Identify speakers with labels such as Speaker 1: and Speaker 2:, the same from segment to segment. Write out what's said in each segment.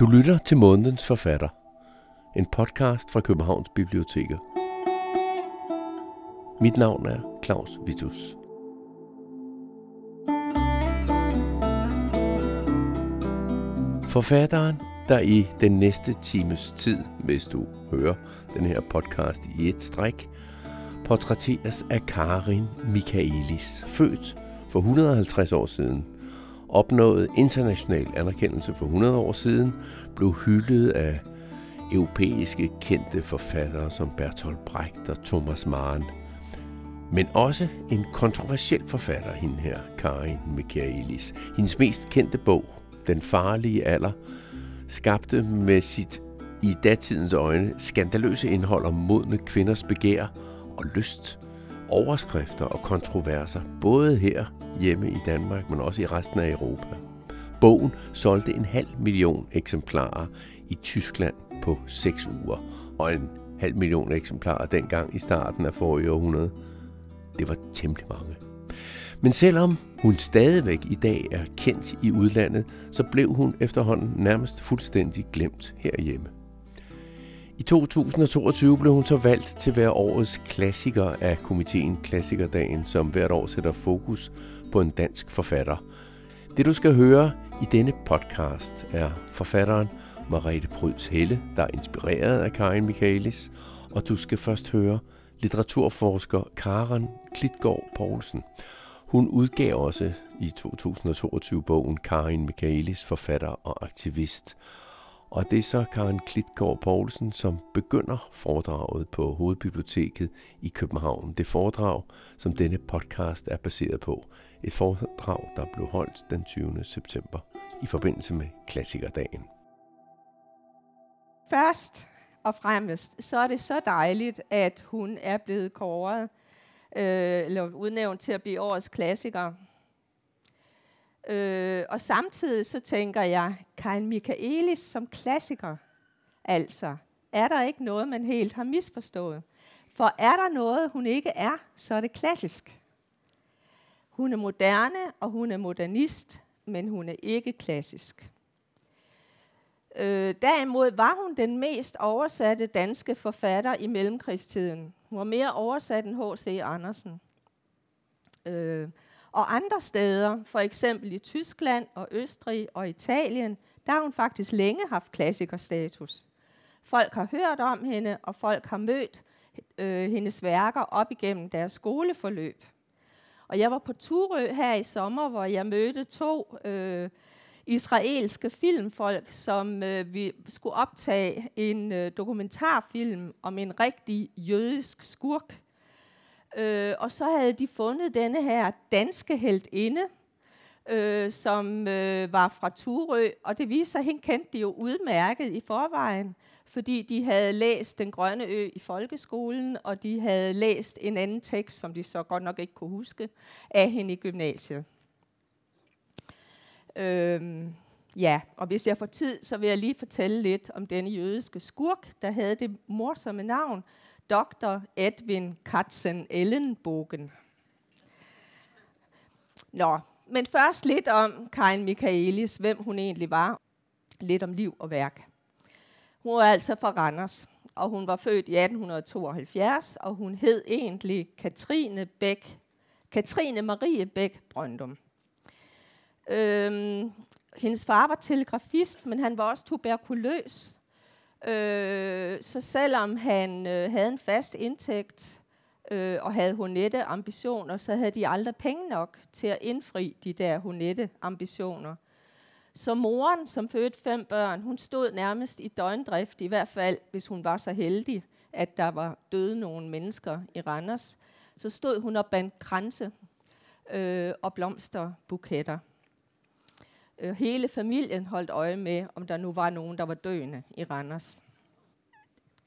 Speaker 1: Du lytter til Månedens Forfatter, en podcast fra Københavns Biblioteker. Mit navn er Claus Vitus. Forfatteren, der i den næste times tid, hvis du hører den her podcast i et stræk, portrætteres af Karin Michaelis, født for 150 år siden – opnåede international anerkendelse for 100 år siden, blev hyldet af europæiske kendte forfattere som Bertolt Brecht og Thomas Mann. Men også en kontroversiel forfatter, hende her, Karin Michaelis. Hendes mest kendte bog, Den farlige alder, skabte med sit i datidens øjne skandaløse indhold om modne kvinders begær og lyst, overskrifter og kontroverser, både her hjemme i Danmark, men også i resten af Europa. Bogen solgte en halv million eksemplarer i Tyskland på 6 uger, og en halv million eksemplarer dengang i starten af forrige århundrede. Det var temmelig mange. Men selvom hun stadigvæk i dag er kendt i udlandet, så blev hun efterhånden nærmest fuldstændig glemt herhjemme. I 2022 blev hun så valgt til at være årets klassiker af komiteen Klassikerdagen, som hvert år sætter fokus på en dansk forfatter. Det du skal høre i denne podcast er forfatteren Marete Pryds Helle, der er inspireret af Karin Michaelis, og du skal først høre litteraturforsker Karen Klitgaard Poulsen. Hun udgav også i 2022 bogen Karin Michaelis, forfatter og aktivist. Og det er så Karen Klitgaard Poulsen, som begynder foredraget på Hovedbiblioteket i København. Det foredrag, som denne podcast er baseret på. Et foredrag, der blev holdt den 20. september i forbindelse med Klassikerdagen.
Speaker 2: Først og fremmest, så er det så dejligt, at hun er blevet kåret, øh, eller udnævnt til at blive årets klassiker. Øh, og samtidig så tænker jeg, Karin Michaelis som klassiker, altså, er der ikke noget, man helt har misforstået? For er der noget, hun ikke er, så er det klassisk. Hun er moderne, og hun er modernist, men hun er ikke klassisk. Øh, derimod var hun den mest oversatte danske forfatter i mellemkrigstiden. Hun var mere oversat end H.C. Andersen. Øh, og andre steder, for eksempel i Tyskland og Østrig og Italien, der har hun faktisk længe haft klassikerstatus. Folk har hørt om hende, og folk har mødt øh, hendes værker op igennem deres skoleforløb. Og jeg var på Turø her i sommer, hvor jeg mødte to øh, israelske filmfolk, som øh, vi skulle optage en øh, dokumentarfilm om en rigtig jødisk skurk, Øh, og så havde de fundet denne her danske heldinde, øh, som øh, var fra Turø, og det viser sig, at hende kendte de jo udmærket i forvejen, fordi de havde læst Den Grønne Ø i folkeskolen, og de havde læst en anden tekst, som de så godt nok ikke kunne huske, af hende i gymnasiet. Øhm, ja, og hvis jeg får tid, så vil jeg lige fortælle lidt om denne jødiske skurk, der havde det morsomme navn Dr. Edwin Katzen Ellenbogen. Nå, men først lidt om Karin Michaelis, hvem hun egentlig var. Lidt om liv og værk. Hun var altså fra Randers, og hun var født i 1872, og hun hed egentlig Katrine Bæk, Katrine Marie Bæk Brøndum. Øhm, hendes far var telegrafist, men han var også tuberkuløs, Øh, så selvom han øh, havde en fast indtægt øh, og havde honette ambitioner, så havde de aldrig penge nok til at indfri de der honette ambitioner. Så moren, som fødte fem børn, hun stod nærmest i døgndrift, i hvert fald hvis hun var så heldig, at der var døde nogle mennesker i Randers. Så stod hun og bandt kranse øh, og blomsterbuketter. Øh, hele familien holdt øje med, om der nu var nogen, der var døende i Randers.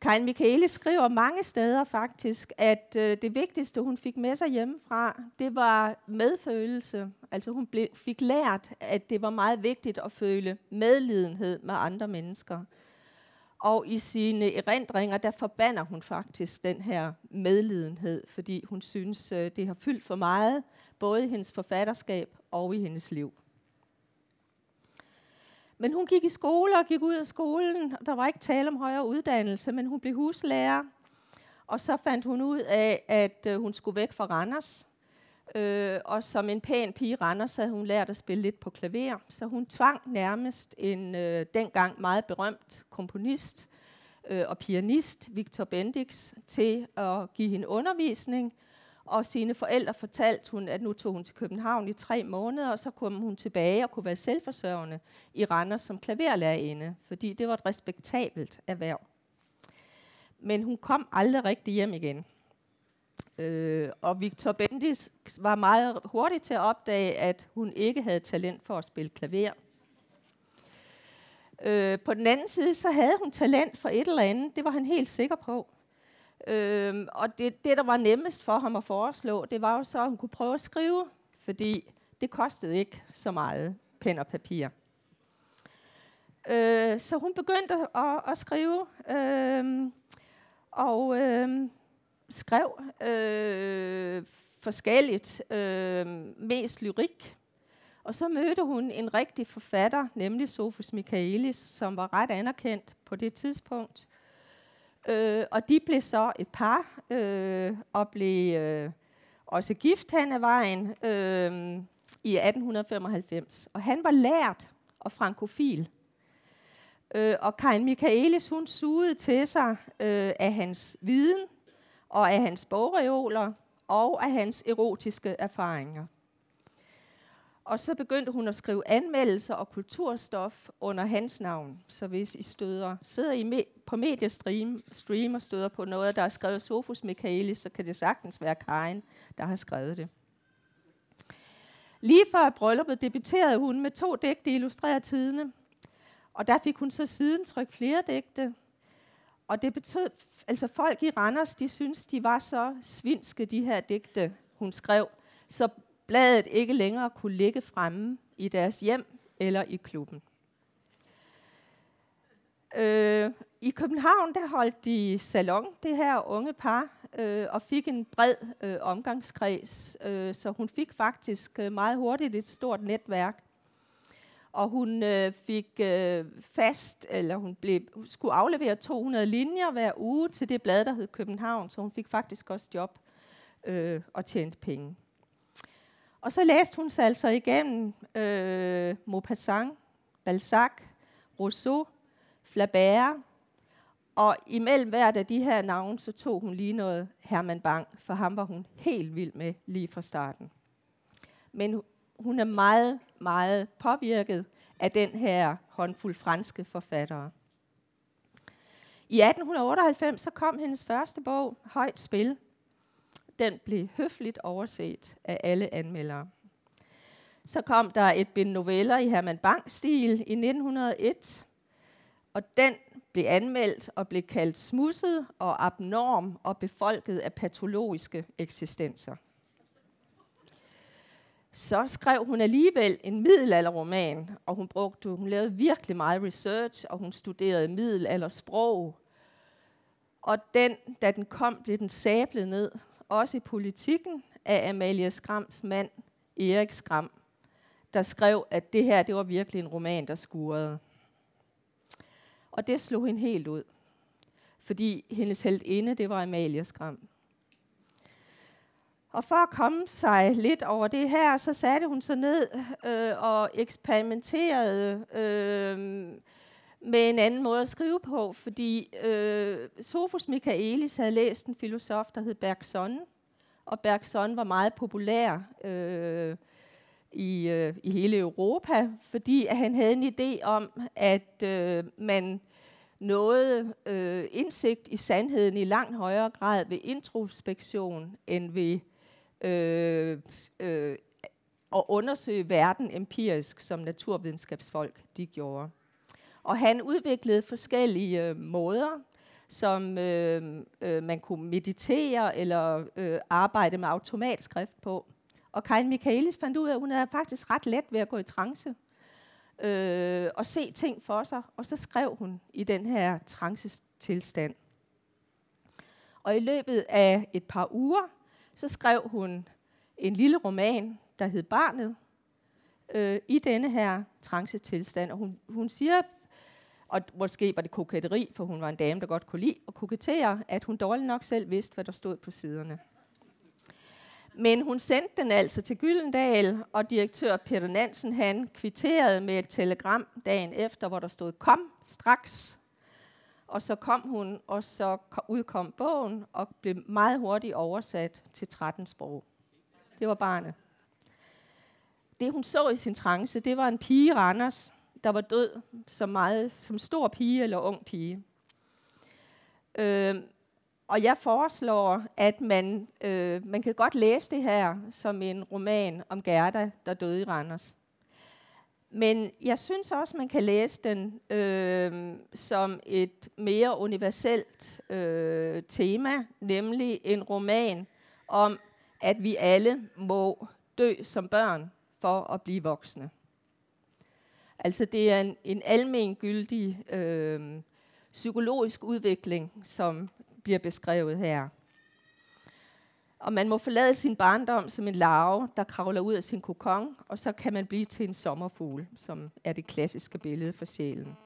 Speaker 2: Karin Michaelis skriver mange steder faktisk, at øh, det vigtigste, hun fik med sig hjemmefra, det var medfølelse. Altså hun ble, fik lært, at det var meget vigtigt at føle medlidenhed med andre mennesker. Og i sine erindringer, der forbander hun faktisk den her medlidenhed, fordi hun synes, øh, det har fyldt for meget, både i hendes forfatterskab og i hendes liv. Men hun gik i skole og gik ud af skolen. Der var ikke tale om højere uddannelse, men hun blev huslærer. Og så fandt hun ud af, at øh, hun skulle væk fra Randers. Øh, og som en pæn pige Randers havde hun lært at spille lidt på klaver. Så hun tvang nærmest en øh, dengang meget berømt komponist øh, og pianist, Victor Bendix, til at give hende undervisning. Og sine forældre fortalte hun, at nu tog hun til København i tre måneder, og så kom hun tilbage og kunne være selvforsørgende i Randers som klaverlærerinde, fordi det var et respektabelt erhverv. Men hun kom aldrig rigtig hjem igen. Øh, og Victor Bendis var meget hurtig til at opdage, at hun ikke havde talent for at spille klaver. Øh, på den anden side, så havde hun talent for et eller andet. Det var han helt sikker på. Øh, og det, det, der var nemmest for ham at foreslå, det var jo så, at hun kunne prøve at skrive, fordi det kostede ikke så meget pen og papir. Øh, så hun begyndte at, at skrive, øh, og øh, skrev øh, forskelligt, øh, mest lyrik. Og så mødte hun en rigtig forfatter, nemlig Sofus Michaelis, som var ret anerkendt på det tidspunkt. Øh, og de blev så et par, øh, og blev øh, også gift hen ad vejen øh, i 1895. Og han var lært og frankofil. Øh, og Karin Michaelis, hun sugede til sig øh, af hans viden, og af hans bogreoler, og af hans erotiske erfaringer. Og så begyndte hun at skrive anmeldelser og kulturstof under hans navn. Så hvis I støder, sidder I me- på mediestream stream og støder på noget, der er skrevet Sofus Michaelis, så kan det sagtens være Karen, der har skrevet det. Lige før brylluppet debuterede hun med to digte illustreret tidene. Og der fik hun så siden trykt flere digte. Og det betød, altså folk i Randers, de synes, de var så svinske, de her digte, hun skrev, så bladet ikke længere kunne ligge fremme i deres hjem eller i klubben. Øh, I København der holdt de salon, det her unge par, øh, og fik en bred øh, omgangskreds, øh, så hun fik faktisk øh, meget hurtigt et stort netværk. Og hun øh, fik øh, fast, eller hun blev, skulle aflevere 200 linjer hver uge til det blad, der hed København, så hun fik faktisk også job øh, og tjente penge. Og så læste hun sig altså igennem øh, Maupassant, Balzac, Rousseau, Flaubert, og imellem hvert af de her navne, så tog hun lige noget Herman Bang, for ham var hun helt vild med lige fra starten. Men hun er meget, meget påvirket af den her håndfuld franske forfattere. I 1898 så kom hendes første bog, Højt Spil, den blev høfligt overset af alle anmeldere. Så kom der et bind noveller i Herman Bang-stil i 1901, og den blev anmeldt og blev kaldt smudset og abnorm og befolket af patologiske eksistenser. Så skrev hun alligevel en middelalderroman, og hun brugte, hun lavede virkelig meget research, og hun studerede middelaldersprog. Og den, da den kom, blev den sablet ned også i politikken af Amalie Skrams mand, Erik Skram, der skrev, at det her det var virkelig en roman, der skurede. Og det slog hende helt ud, fordi hendes heldinde, det var Amalie Skram. Og for at komme sig lidt over det her, så satte hun sig ned øh, og eksperimenterede øh, med en anden måde at skrive på, fordi øh, Sofus Michaelis havde læst en filosof, der hed Bergson, og Bergson var meget populær øh, i, øh, i hele Europa, fordi at han havde en idé om, at øh, man nåede øh, indsigt i sandheden i langt højere grad ved introspektion end ved øh, øh, at undersøge verden empirisk, som naturvidenskabsfolk de gjorde. Og han udviklede forskellige øh, måder, som øh, øh, man kunne meditere eller øh, arbejde med automatskrift på. Og Karin Michaelis fandt ud af, at hun er faktisk ret let ved at gå i trance øh, og se ting for sig. Og så skrev hun i den her trancetilstand. Og i løbet af et par uger, så skrev hun en lille roman, der hed Barnet, øh, i denne her trancetilstand. Og hun, hun siger, og måske var det koketteri, for hun var en dame, der godt kunne lide at kokettere, at hun dårligt nok selv vidste, hvad der stod på siderne. Men hun sendte den altså til Gyldendal, og direktør Peter Nansen, han kvitterede med et telegram dagen efter, hvor der stod, kom straks. Og så kom hun, og så udkom bogen, og blev meget hurtigt oversat til 13 sprog. Det var barnet. Det hun så i sin trance, det var en pige Randers, der var død som meget som stor pige eller ung pige. Øh, og jeg foreslår, at man, øh, man kan godt læse det her som en roman om Gerda, der døde i Randers. Men jeg synes også, man kan læse den øh, som et mere universelt øh, tema, nemlig en roman om, at vi alle må dø som børn for at blive voksne. Altså det er en, en almengyldig øh, psykologisk udvikling, som bliver beskrevet her. Og man må forlade sin barndom som en larve, der kravler ud af sin kokon, og så kan man blive til en sommerfugl, som er det klassiske billede for sjælen.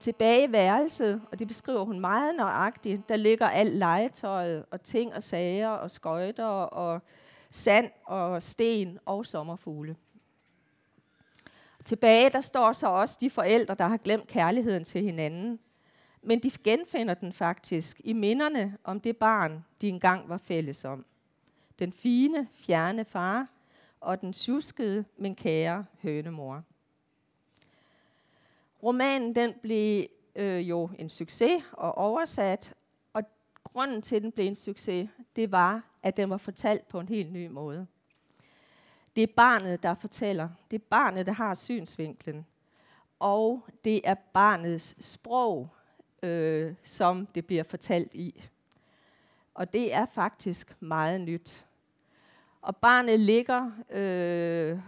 Speaker 2: Tilbage i værelset, og det beskriver hun meget nøjagtigt, der ligger alt legetøjet og ting og sager og skøjter og sand og sten og sommerfugle. Tilbage der står så også de forældre, der har glemt kærligheden til hinanden. Men de genfinder den faktisk i minderne om det barn, de engang var fælles om. Den fine, fjerne far og den suskede, men kære hønemor. Romanen den blev øh, jo en succes og oversat, og grunden til, at den blev en succes, det var, at den var fortalt på en helt ny måde. Det er barnet, der fortæller. Det er barnet, der har synsvinklen. Og det er barnets sprog, øh, som det bliver fortalt i. Og det er faktisk meget nyt. Og barnet ligger øh,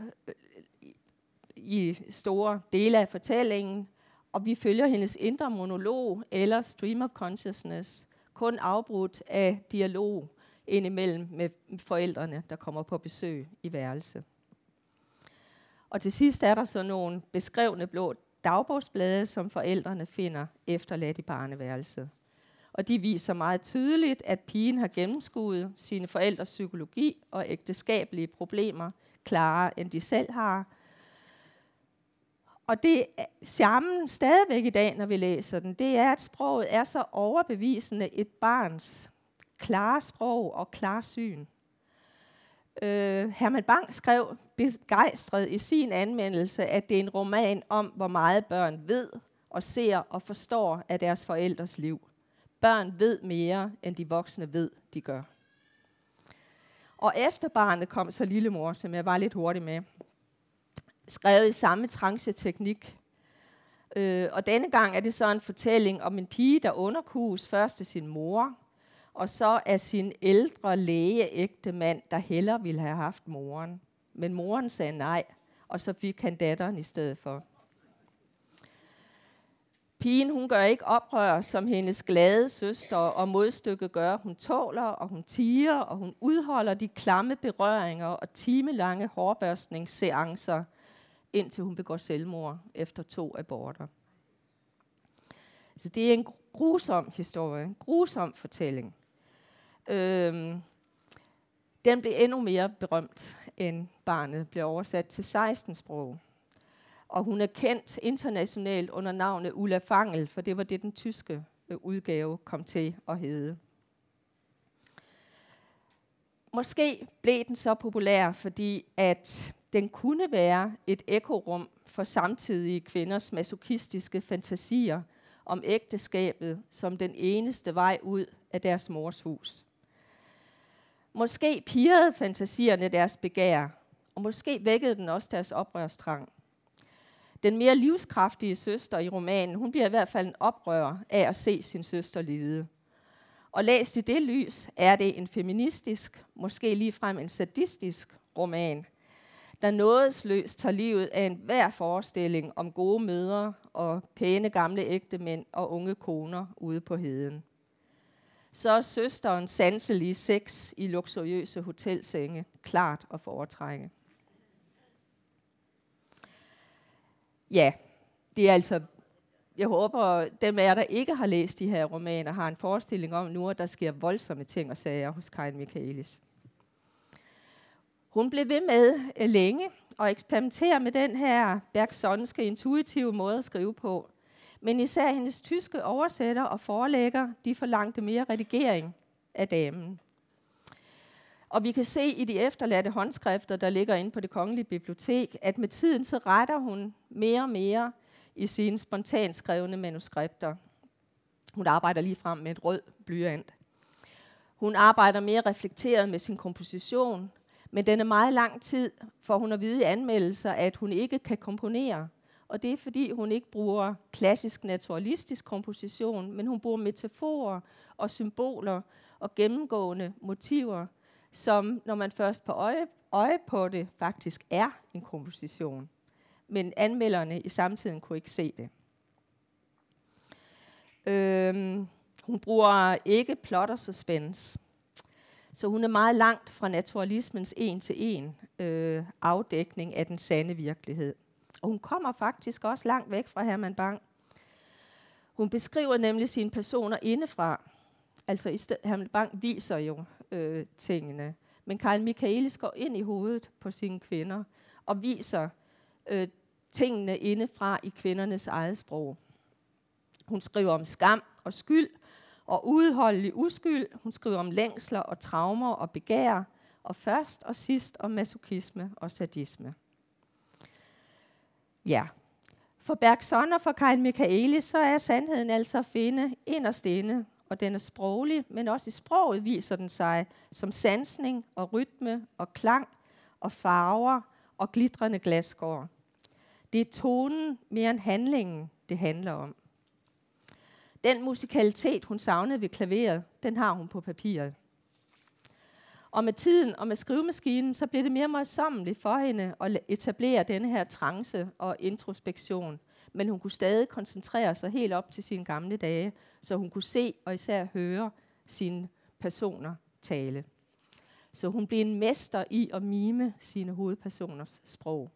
Speaker 2: i store dele af fortællingen, og vi følger hendes indre monolog eller stream of consciousness, kun afbrudt af dialog indimellem med forældrene, der kommer på besøg i værelse. Og til sidst er der så nogle beskrevne blå dagbogsblade, som forældrene finder efterladt i barneværelset. Og de viser meget tydeligt, at pigen har gennemskuet sine forældres psykologi og ægteskabelige problemer klarere, end de selv har. Og det charmen stadigvæk i dag, når vi læser den, det er, at sproget er så overbevisende et barns klare sprog og klar syn. Øh, Herman Bang skrev begejstret i sin anmeldelse, at det er en roman om, hvor meget børn ved og ser og forstår af deres forældres liv. Børn ved mere, end de voksne ved, de gør. Og efter barnet kom så lillemor, som jeg var lidt hurtig med, skrevet i samme trance-teknik. Øh, og denne gang er det så en fortælling om en pige, der underkues først til sin mor, og så er sin ældre lægeægte mand, der heller ville have haft moren. Men moren sagde nej, og så fik han datteren i stedet for. Pigen hun gør ikke oprør, som hendes glade søster og modstykke gør. Hun tåler, og hun tiger, og hun udholder de klamme berøringer og timelange hårbørstningsseancer, indtil hun begår selvmord efter to aborter. Så det er en grusom historie, en grusom fortælling. Øhm, den blev endnu mere berømt, end barnet blev oversat til 16 sprog. Og hun er kendt internationalt under navnet Ulla Fangel, for det var det, den tyske øh, udgave kom til at hedde. Måske blev den så populær, fordi at den kunne være et ekorum for samtidige kvinders masochistiske fantasier om ægteskabet som den eneste vej ud af deres mors hus. Måske pirrede fantasierne deres begær, og måske vækkede den også deres oprørstrang. Den mere livskraftige søster i romanen, hun bliver i hvert fald en oprører af at se sin søster lide. Og læst i det lys er det en feministisk, måske ligefrem en sadistisk roman, der nådesløst tager livet af enhver forestilling om gode mødre og pæne gamle ægtemænd og unge koner ude på heden så er søsteren sanselige sex i luksuriøse hotelsenge klart at foretrække. ja, det er altså jeg håber, dem af jer, der ikke har læst de her romaner, har en forestilling om nu, at der sker voldsomme ting og sager hos Karin Michaelis. Hun blev ved med øh, længe og eksperimentere med den her Bergsonske intuitive måde at skrive på. Men især hendes tyske oversætter og forlægger, de forlangte mere redigering af damen. Og vi kan se i de efterladte håndskrifter, der ligger inde på det kongelige bibliotek, at med tiden så retter hun mere og mere i sine spontant skrevne manuskripter. Hun arbejder lige frem med et rød blyant. Hun arbejder mere reflekteret med sin komposition, men den er meget lang tid, for hun har vide i anmeldelser, at hun ikke kan komponere. Og det er fordi, hun ikke bruger klassisk naturalistisk komposition, men hun bruger metaforer og symboler og gennemgående motiver, som når man først på øje, øje på det, faktisk er en komposition men anmelderne i samtiden kunne ikke se det. Øhm, hun bruger ikke plot og suspense. Så hun er meget langt fra naturalismens en-til-en øh, afdækning af den sande virkelighed. Og hun kommer faktisk også langt væk fra Herman Bang. Hun beskriver nemlig sine personer indefra. Altså Herman Bang viser jo øh, tingene. Men Karl Michaelis går ind i hovedet på sine kvinder og viser øh, tingene indefra i kvindernes eget sprog. Hun skriver om skam og skyld og udholdelig uskyld. Hun skriver om længsler og traumer og begær, og først og sidst om masochisme og sadisme. Ja, for Bergson og for Karin Michaelis, så er sandheden altså at finde inderst inde, og den er sproglig, men også i sproget viser den sig som sansning og rytme og klang og farver og glitrende glasgård. Det er tonen mere end handlingen, det handler om. Den musikalitet, hun savnede ved klaveret, den har hun på papiret. Og med tiden og med skrivemaskinen, så blev det mere møjsommeligt for hende at etablere denne her trance og introspektion. Men hun kunne stadig koncentrere sig helt op til sine gamle dage, så hun kunne se og især høre sine personer tale. Så hun blev en mester i at mime sine hovedpersoners sprog.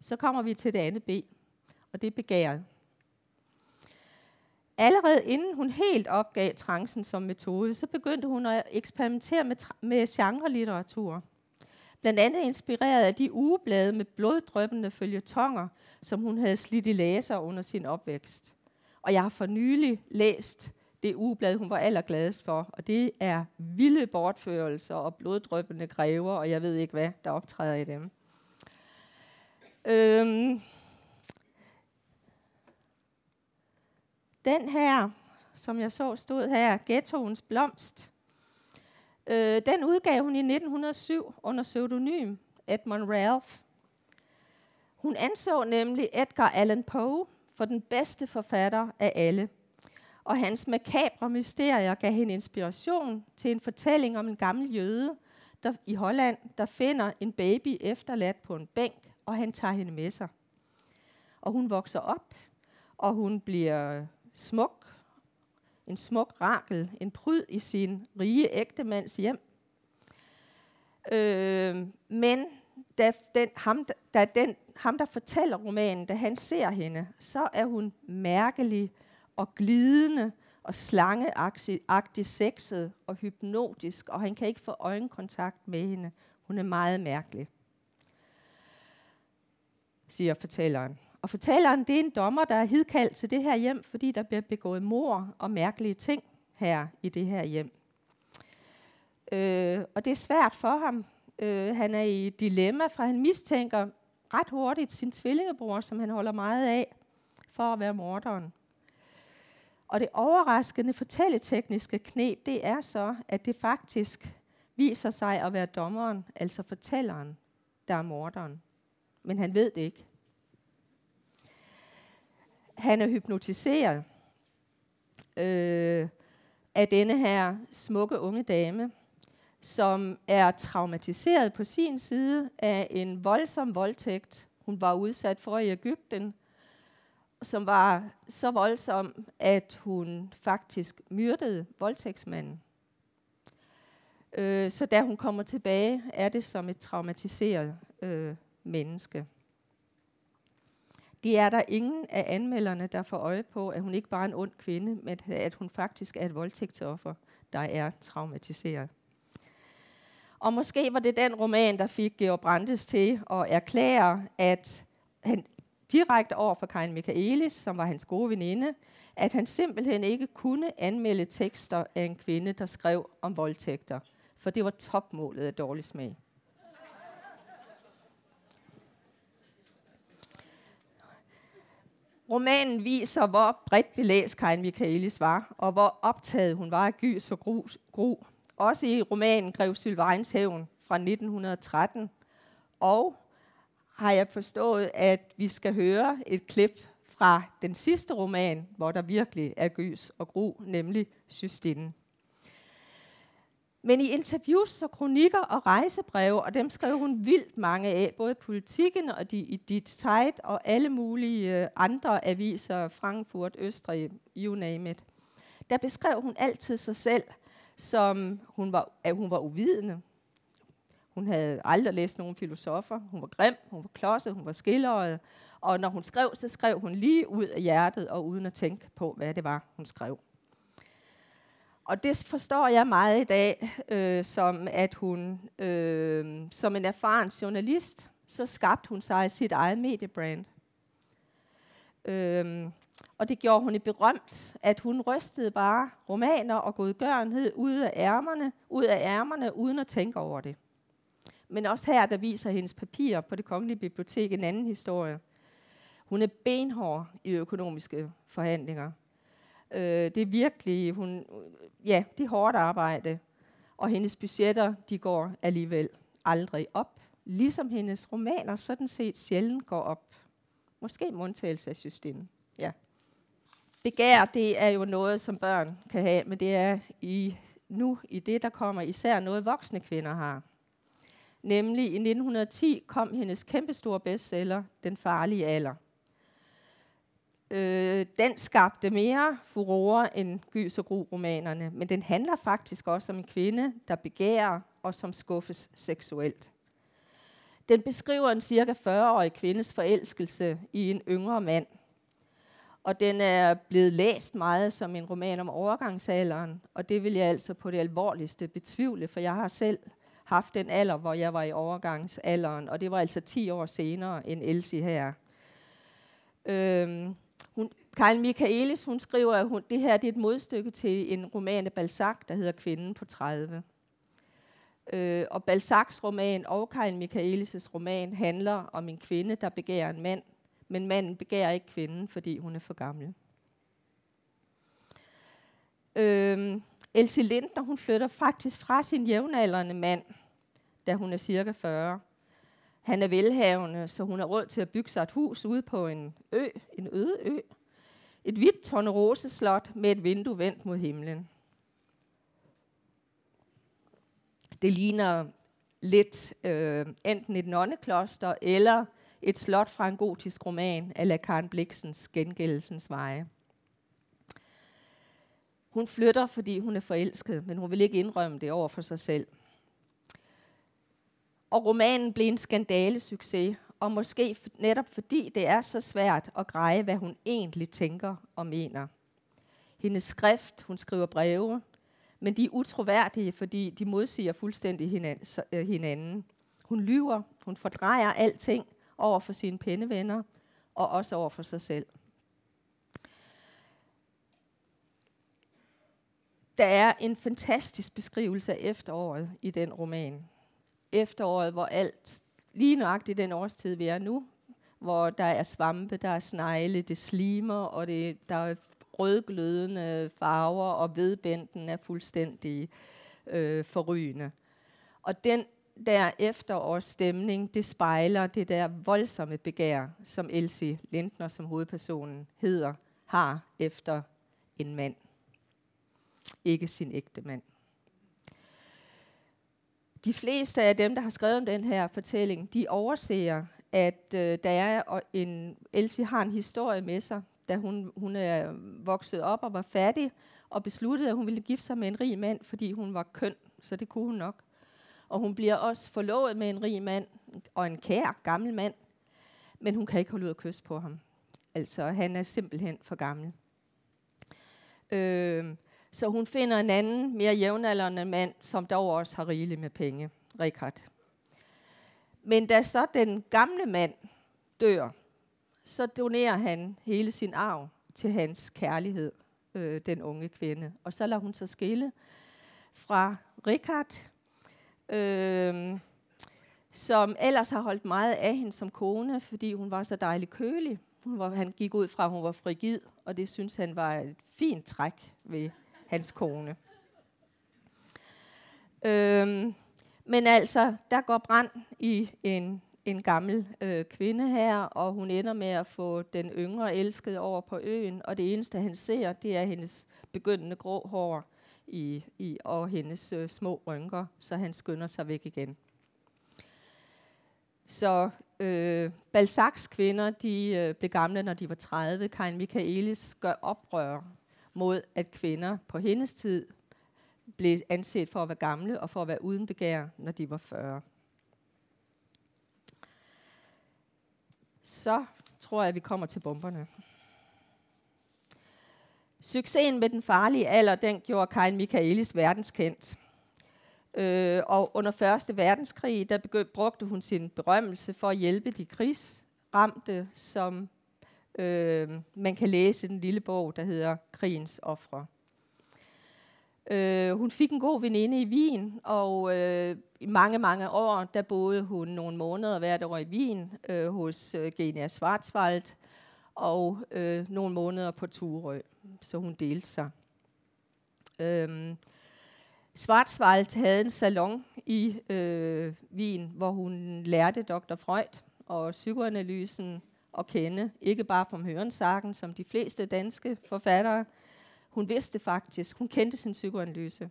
Speaker 2: Så kommer vi til det andet B, og det er begæret. Allerede inden hun helt opgav trancen som metode, så begyndte hun at eksperimentere med, med genre-litteratur. Blandt andet inspireret af de ugeblade med bloddrøbende følgetonger, som hun havde slidt i læser under sin opvækst. Og jeg har for nylig læst det ugeblad, hun var allergladest for, og det er vilde bortførelser og bloddrøbende græver, og jeg ved ikke hvad, der optræder i dem. Øhm, den her, som jeg så stod her, Ghettoens Blomst, øh, den udgav hun i 1907 under pseudonym Edmund Ralph. Hun anså nemlig Edgar Allan Poe for den bedste forfatter af alle. Og hans makabre mysterier gav hende inspiration til en fortælling om en gammel jøde der, i Holland, der finder en baby efterladt på en bænk og han tager hende med sig. Og hun vokser op, og hun bliver smuk, en smuk rakel, en pryd i sin rige ægtemands hjem. Øh, men da, den, ham, da den, ham, der fortæller romanen, da han ser hende, så er hun mærkelig og glidende og slangeagtig sexet og hypnotisk, og han kan ikke få øjenkontakt med hende. Hun er meget mærkelig siger fortælleren. Og fortælleren, det er en dommer, der er hidkaldt til det her hjem, fordi der bliver begået mor og mærkelige ting her i det her hjem. Øh, og det er svært for ham. Øh, han er i dilemma, for han mistænker ret hurtigt sin tvillingebror, som han holder meget af, for at være morderen. Og det overraskende fortælletekniske knep, det er så, at det faktisk viser sig at være dommeren, altså fortælleren, der er morderen men han ved det ikke. Han er hypnotiseret øh, af denne her smukke unge dame, som er traumatiseret på sin side af en voldsom voldtægt, hun var udsat for i Ægypten, som var så voldsom, at hun faktisk myrdede voldtægtsmanden. Øh, så da hun kommer tilbage, er det som et traumatiseret øh, menneske. Det er der ingen af anmelderne, der får øje på, at hun ikke bare er en ond kvinde, men at hun faktisk er et voldtægtsoffer, der er traumatiseret. Og måske var det den roman, der fik Georg Brandes til at erklære, at han direkte over for Karin Michaelis, som var hans gode veninde, at han simpelthen ikke kunne anmelde tekster af en kvinde, der skrev om voldtægter. For det var topmålet af dårlig smag. Romanen viser, hvor bredt belæst Karin Michaelis var, og hvor optaget hun var af gys og gru. gru. Også i romanen Grev Sylvains Hævn fra 1913. Og har jeg forstået, at vi skal høre et klip fra den sidste roman, hvor der virkelig er gys og gru, nemlig Systinden. Men i interviews og kronikker og rejsebreve, og dem skrev hun vildt mange af, både politikken og de, i dit Zeit og alle mulige øh, andre aviser, Frankfurt, Østrig, you name it. Der beskrev hun altid sig selv, som hun var, at hun var uvidende. Hun havde aldrig læst nogen filosofer. Hun var grim, hun var klodset, hun var skilleret. Og når hun skrev, så skrev hun lige ud af hjertet og uden at tænke på, hvad det var, hun skrev. Og det forstår jeg meget i dag, øh, som at hun øh, som en erfaren journalist, så skabte hun sig sit eget mediebrand. Øh, og det gjorde hun i berømt, at hun rystede bare romaner og godgørenhed ud af ærmerne, ud af ærmerne, uden at tænke over det. Men også her, der viser hendes papirer på det kongelige bibliotek en anden historie. Hun er benhård i økonomiske forhandlinger. Øh, det er virkelig, hun, øh, ja, det er hårdt arbejde. Og hendes budgetter, de går alligevel aldrig op. Ligesom hendes romaner sådan set sjældent går op. Måske mundtagelse af systemet. Ja. Begær, det er jo noget, som børn kan have, men det er i, nu i det, der kommer især noget, voksne kvinder har. Nemlig i 1910 kom hendes kæmpestore bestseller, Den farlige alder. Øh, den skabte mere furore end Gys og Gru-romanerne, men den handler faktisk også om en kvinde, der begærer og som skuffes seksuelt. Den beskriver en cirka 40-årig kvindes forelskelse i en yngre mand. Og den er blevet læst meget som en roman om overgangsalderen, og det vil jeg altså på det alvorligste betvivle, for jeg har selv haft den alder, hvor jeg var i overgangsalderen, og det var altså 10 år senere end Elsie her. Øhm, hun, Karl Michaelis, hun skriver, at hun, det her det er et modstykke til en roman af Balzac, der hedder Kvinden på 30. Øh, og Balzacs roman og Karl Michaelis' roman handler om en kvinde, der begærer en mand, men manden begærer ikke kvinden, fordi hun er for gammel. Øh, Elsie Lindner, hun flytter faktisk fra sin jævnaldrende mand, da hun er cirka 40. Han er velhavende, så hun har råd til at bygge sig et hus ude på en ø, en øde ø. Et hvidt torneroseslot med et vindue vendt mod himlen. Det ligner lidt øh, enten et nonnekloster eller et slot fra en gotisk roman af Karen Bliksens Gengældelsens Veje. Hun flytter, fordi hun er forelsket, men hun vil ikke indrømme det over for sig selv. Og romanen blev en skandalesucces, og måske netop fordi det er så svært at greje, hvad hun egentlig tænker og mener. Hendes skrift, hun skriver breve, men de er utroværdige, fordi de modsiger fuldstændig øh, hinanden. Hun lyver, hun fordrejer alting over for sine pennevenner, og også over for sig selv. Der er en fantastisk beskrivelse af efteråret i den roman efteråret, hvor alt, lige nøjagtigt den årstid, vi er nu, hvor der er svampe, der er snegle, det slimer, og det, der er rødglødende farver, og vedbænden er fuldstændig øh, forrygende. Og den der efterårsstemning, det spejler det der voldsomme begær, som Elsie Lindner, som hovedpersonen hedder, har efter en mand. Ikke sin ægte mand de fleste af dem, der har skrevet om den her fortælling, de overser, at øh, der er en, Elsie har en historie med sig, da hun, hun er vokset op og var fattig, og besluttede, at hun ville gifte sig med en rig mand, fordi hun var køn, så det kunne hun nok. Og hun bliver også forlovet med en rig mand, og en kær gammel mand, men hun kan ikke holde ud at kysse på ham. Altså, han er simpelthen for gammel. Øh, så hun finder en anden, mere jævnaldrende mand, som dog også har rigeligt med penge, Richard. Men da så den gamle mand dør, så donerer han hele sin arv til hans kærlighed, øh, den unge kvinde. Og så lader hun sig skille fra Richard, øh, som ellers har holdt meget af hende som kone, fordi hun var så dejlig kølig. Hun var, han gik ud fra, at hun var frigid, og det synes han var et fint træk ved hans kone. Øhm, men altså, der går brand i en, en gammel øh, kvinde her, og hun ender med at få den yngre elskede over på øen, og det eneste, han ser, det er hendes begyndende grå hår i, i, og hendes øh, små rynker, så han skynder sig væk igen. Så øh, Balzacs kvinder, de øh, blev gamle, når de var 30. Karin Michaelis gør oprør mod, at kvinder på hendes tid blev anset for at være gamle og for at være uden begær, når de var 40. Så tror jeg, at vi kommer til bomberne. Succesen med den farlige alder, den gjorde Karin Michaelis verdenskendt. Øh, og under 1. verdenskrig, der begyndte, brugte hun sin berømmelse for at hjælpe de krigsramte, som øh, man kan læse den lille bog, der hedder Krigens Ofre. Øh, hun fik en god veninde i Wien, og øh, i mange, mange år, der boede hun nogle måneder hvert år i Wien øh, hos øh, Genia Schwarzwald, og øh, nogle måneder på Turø, så hun delte sig. Øh, Schwarzwald havde en salon i øh, Wien, hvor hun lærte Dr. Freud og psykoanalysen at kende. Ikke bare fra Hørensagen, som de fleste danske forfattere. Hun vidste faktisk, hun kendte sin psykoanalyse.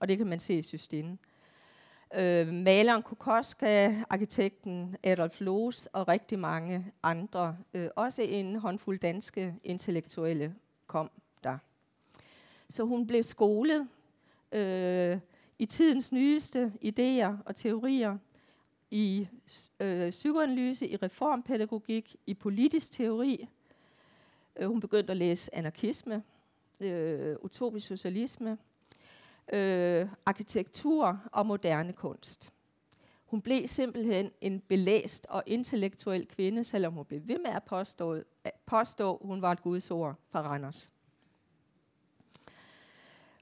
Speaker 2: Og det kan man se i Systine. Øh, maleren Kokoska, arkitekten Adolf Loos og rigtig mange andre, øh, også en håndfuld danske intellektuelle, kom der. Så hun blev skolet øh, i tidens nyeste idéer og teorier, i øh, psykoanalyse, i reformpædagogik, i politisk teori. Øh, hun begyndte at læse anarkisme, øh, utopisk socialisme, øh, arkitektur og moderne kunst. Hun blev simpelthen en belæst og intellektuel kvinde, selvom hun blev ved med at påstå, at påstå hun var et gudsord fra Randers.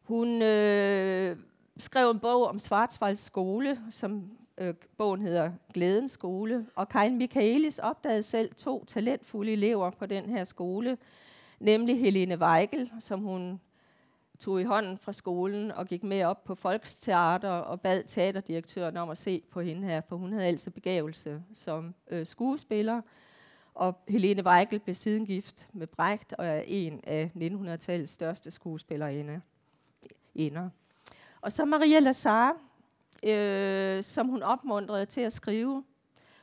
Speaker 2: Hun øh, skrev en bog om Svartsvalds skole, som øh, bogen hedder Glædens skole. Og Karin Michaelis opdagede selv to talentfulde elever på den her skole, nemlig Helene Weigel, som hun tog i hånden fra skolen og gik med op på Folksteater og bad teaterdirektøren om at se på hende her, for hun havde altså begævelse som øh, skuespiller. Og Helene Weigel blev siden gift med Brecht og er en af 1900-tallets største skuespillerinder. Og så Maria Lazar, øh, som hun opmuntrede til at skrive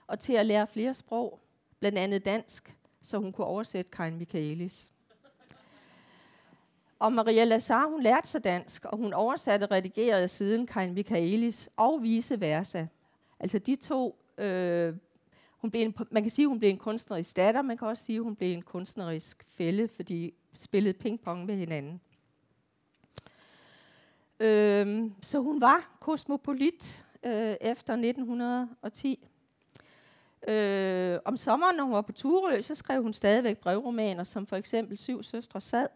Speaker 2: og til at lære flere sprog, blandt andet dansk, så hun kunne oversætte Karin Michaelis. Og Maria Lazar, hun lærte sig dansk, og hun oversatte og redigerede siden Karin Michaelis, og vice versa. Altså de to, øh, hun blev en, man kan sige, hun blev en kunstnerisk datter, man kan også sige, hun blev en kunstnerisk fælde, fordi de spillede pingpong med hinanden. Øhm, så hun var kosmopolit øh, efter 1910. Øh, om sommeren, når hun var på Turø, så skrev hun stadigvæk brevromaner, som for eksempel Syv Søstre sad.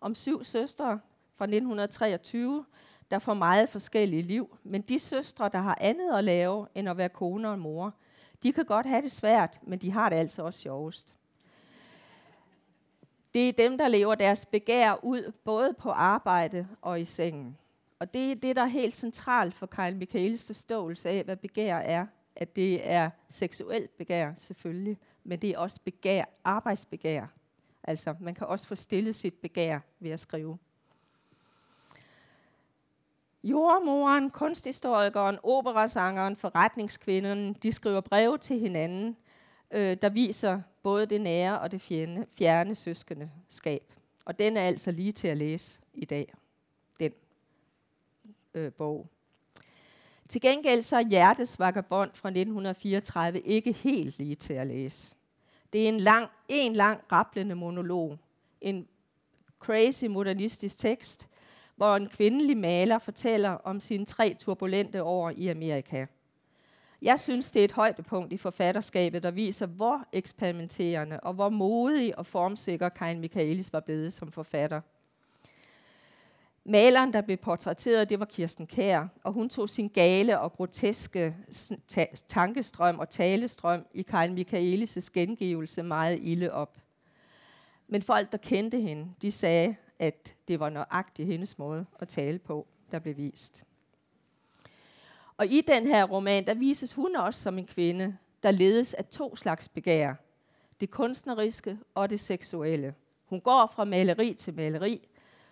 Speaker 2: Om syv søstre fra 1923, der får meget forskellige liv. Men de søstre, der har andet at lave, end at være kone og mor, de kan godt have det svært, men de har det altså også sjovest. Det er dem, der lever deres begær ud, både på arbejde og i sengen. Og det er det, der er helt centralt for Karl Michaelis forståelse af, hvad begær er. At det er seksuelt begær, selvfølgelig, men det er også begær, arbejdsbegær. Altså, man kan også få stillet sit begær ved at skrive. Jordmoren, kunsthistorikeren, operasangeren, forretningskvinden, de skriver breve til hinanden, øh, der viser både det nære og det fjerne, fjerne søskendeskab. Og den er altså lige til at læse i dag øh, bog. Til gengæld så er Hjertes Vagabond fra 1934 ikke helt lige til at læse. Det er en lang, en lang rablende monolog. En crazy modernistisk tekst, hvor en kvindelig maler fortæller om sine tre turbulente år i Amerika. Jeg synes, det er et højdepunkt i forfatterskabet, der viser, hvor eksperimenterende og hvor modig og formsikker Karin Michaelis var blevet som forfatter. Maleren, der blev portrætteret, det var Kirsten Kær, og hun tog sin gale og groteske tankestrøm og talestrøm i Karl Michaelis' gengivelse meget ille op. Men folk, der kendte hende, de sagde, at det var nøjagtigt hendes måde at tale på, der blev vist. Og i den her roman, der vises hun også som en kvinde, der ledes af to slags begær. Det kunstneriske og det seksuelle. Hun går fra maleri til maleri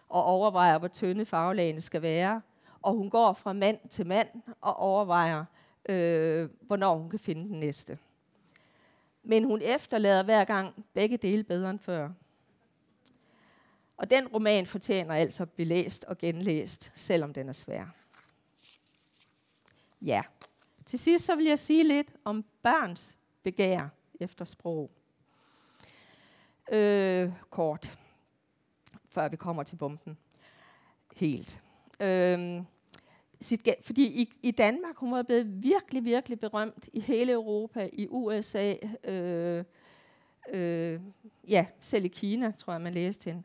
Speaker 2: og overvejer, hvor tynde farvelagene skal være. Og hun går fra mand til mand og overvejer, øh, hvornår hun kan finde den næste. Men hun efterlader hver gang begge dele bedre end før. Og den roman fortjener altså at blive læst og genlæst, selvom den er svær. Ja. Til sidst så vil jeg sige lidt om børns begær efter sprog. Øh, kort, før vi kommer til bomben. Helt. Øhm, sit, fordi i, i Danmark, hun var blevet virkelig, virkelig berømt i hele Europa, i USA, øh, øh, ja, selv i Kina, tror jeg, man læste hende.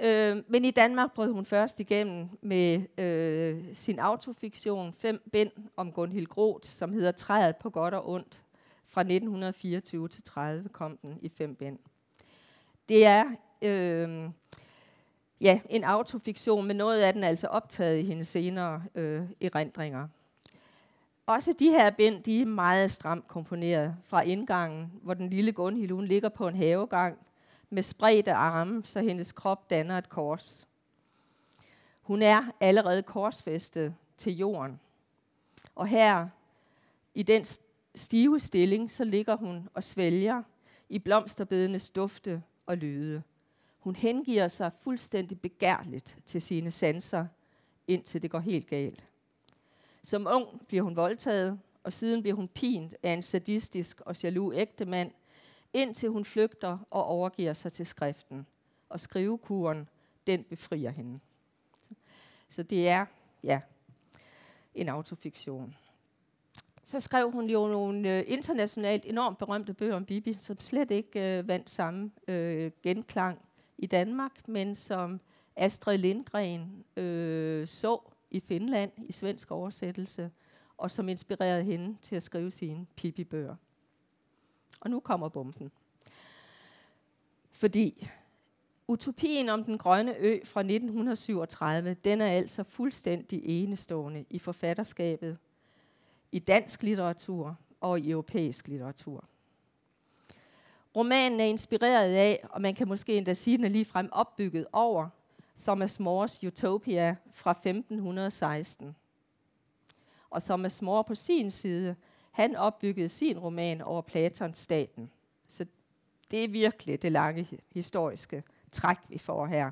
Speaker 2: Øh, men i Danmark brød hun først igennem med øh, sin autofiktion, fem bind om Gunhild Groth, som hedder Træet på godt og ondt. Fra 1924 til 30 kom den i fem bind. Det er øh, ja, en autofiktion, men noget af den er altså optaget i hendes senere øh, erindringer. Også de her bind, de er meget stramt komponeret fra indgangen, hvor den lille Gunhild hun ligger på en havegang – med spredte arme, så hendes krop danner et kors. Hun er allerede korsfæstet til jorden. Og her, i den stive stilling, så ligger hun og svælger i blomsterbedenes dufte og lyde. Hun hengiver sig fuldstændig begærligt til sine sanser, indtil det går helt galt. Som ung bliver hun voldtaget, og siden bliver hun pint af en sadistisk og jaloux ægtemand, indtil hun flygter og overgiver sig til skriften. Og skrivekuren, den befrier hende. Så det er, ja, en autofiktion. Så skrev hun jo nogle øh, internationalt enormt berømte bøger om Bibi, som slet ikke øh, vandt samme øh, genklang i Danmark, men som Astrid Lindgren øh, så i Finland i svensk oversættelse, og som inspirerede hende til at skrive sine Pippi-bøger. Og nu kommer bomben. Fordi utopien om den grønne ø fra 1937, den er altså fuldstændig enestående i forfatterskabet, i dansk litteratur og i europæisk litteratur. Romanen er inspireret af, og man kan måske endda sige, den er ligefrem opbygget over, Thomas Mores Utopia fra 1516. Og Thomas More på sin side han opbyggede sin roman over Platons staten. Så det er virkelig det lange historiske træk, vi får her.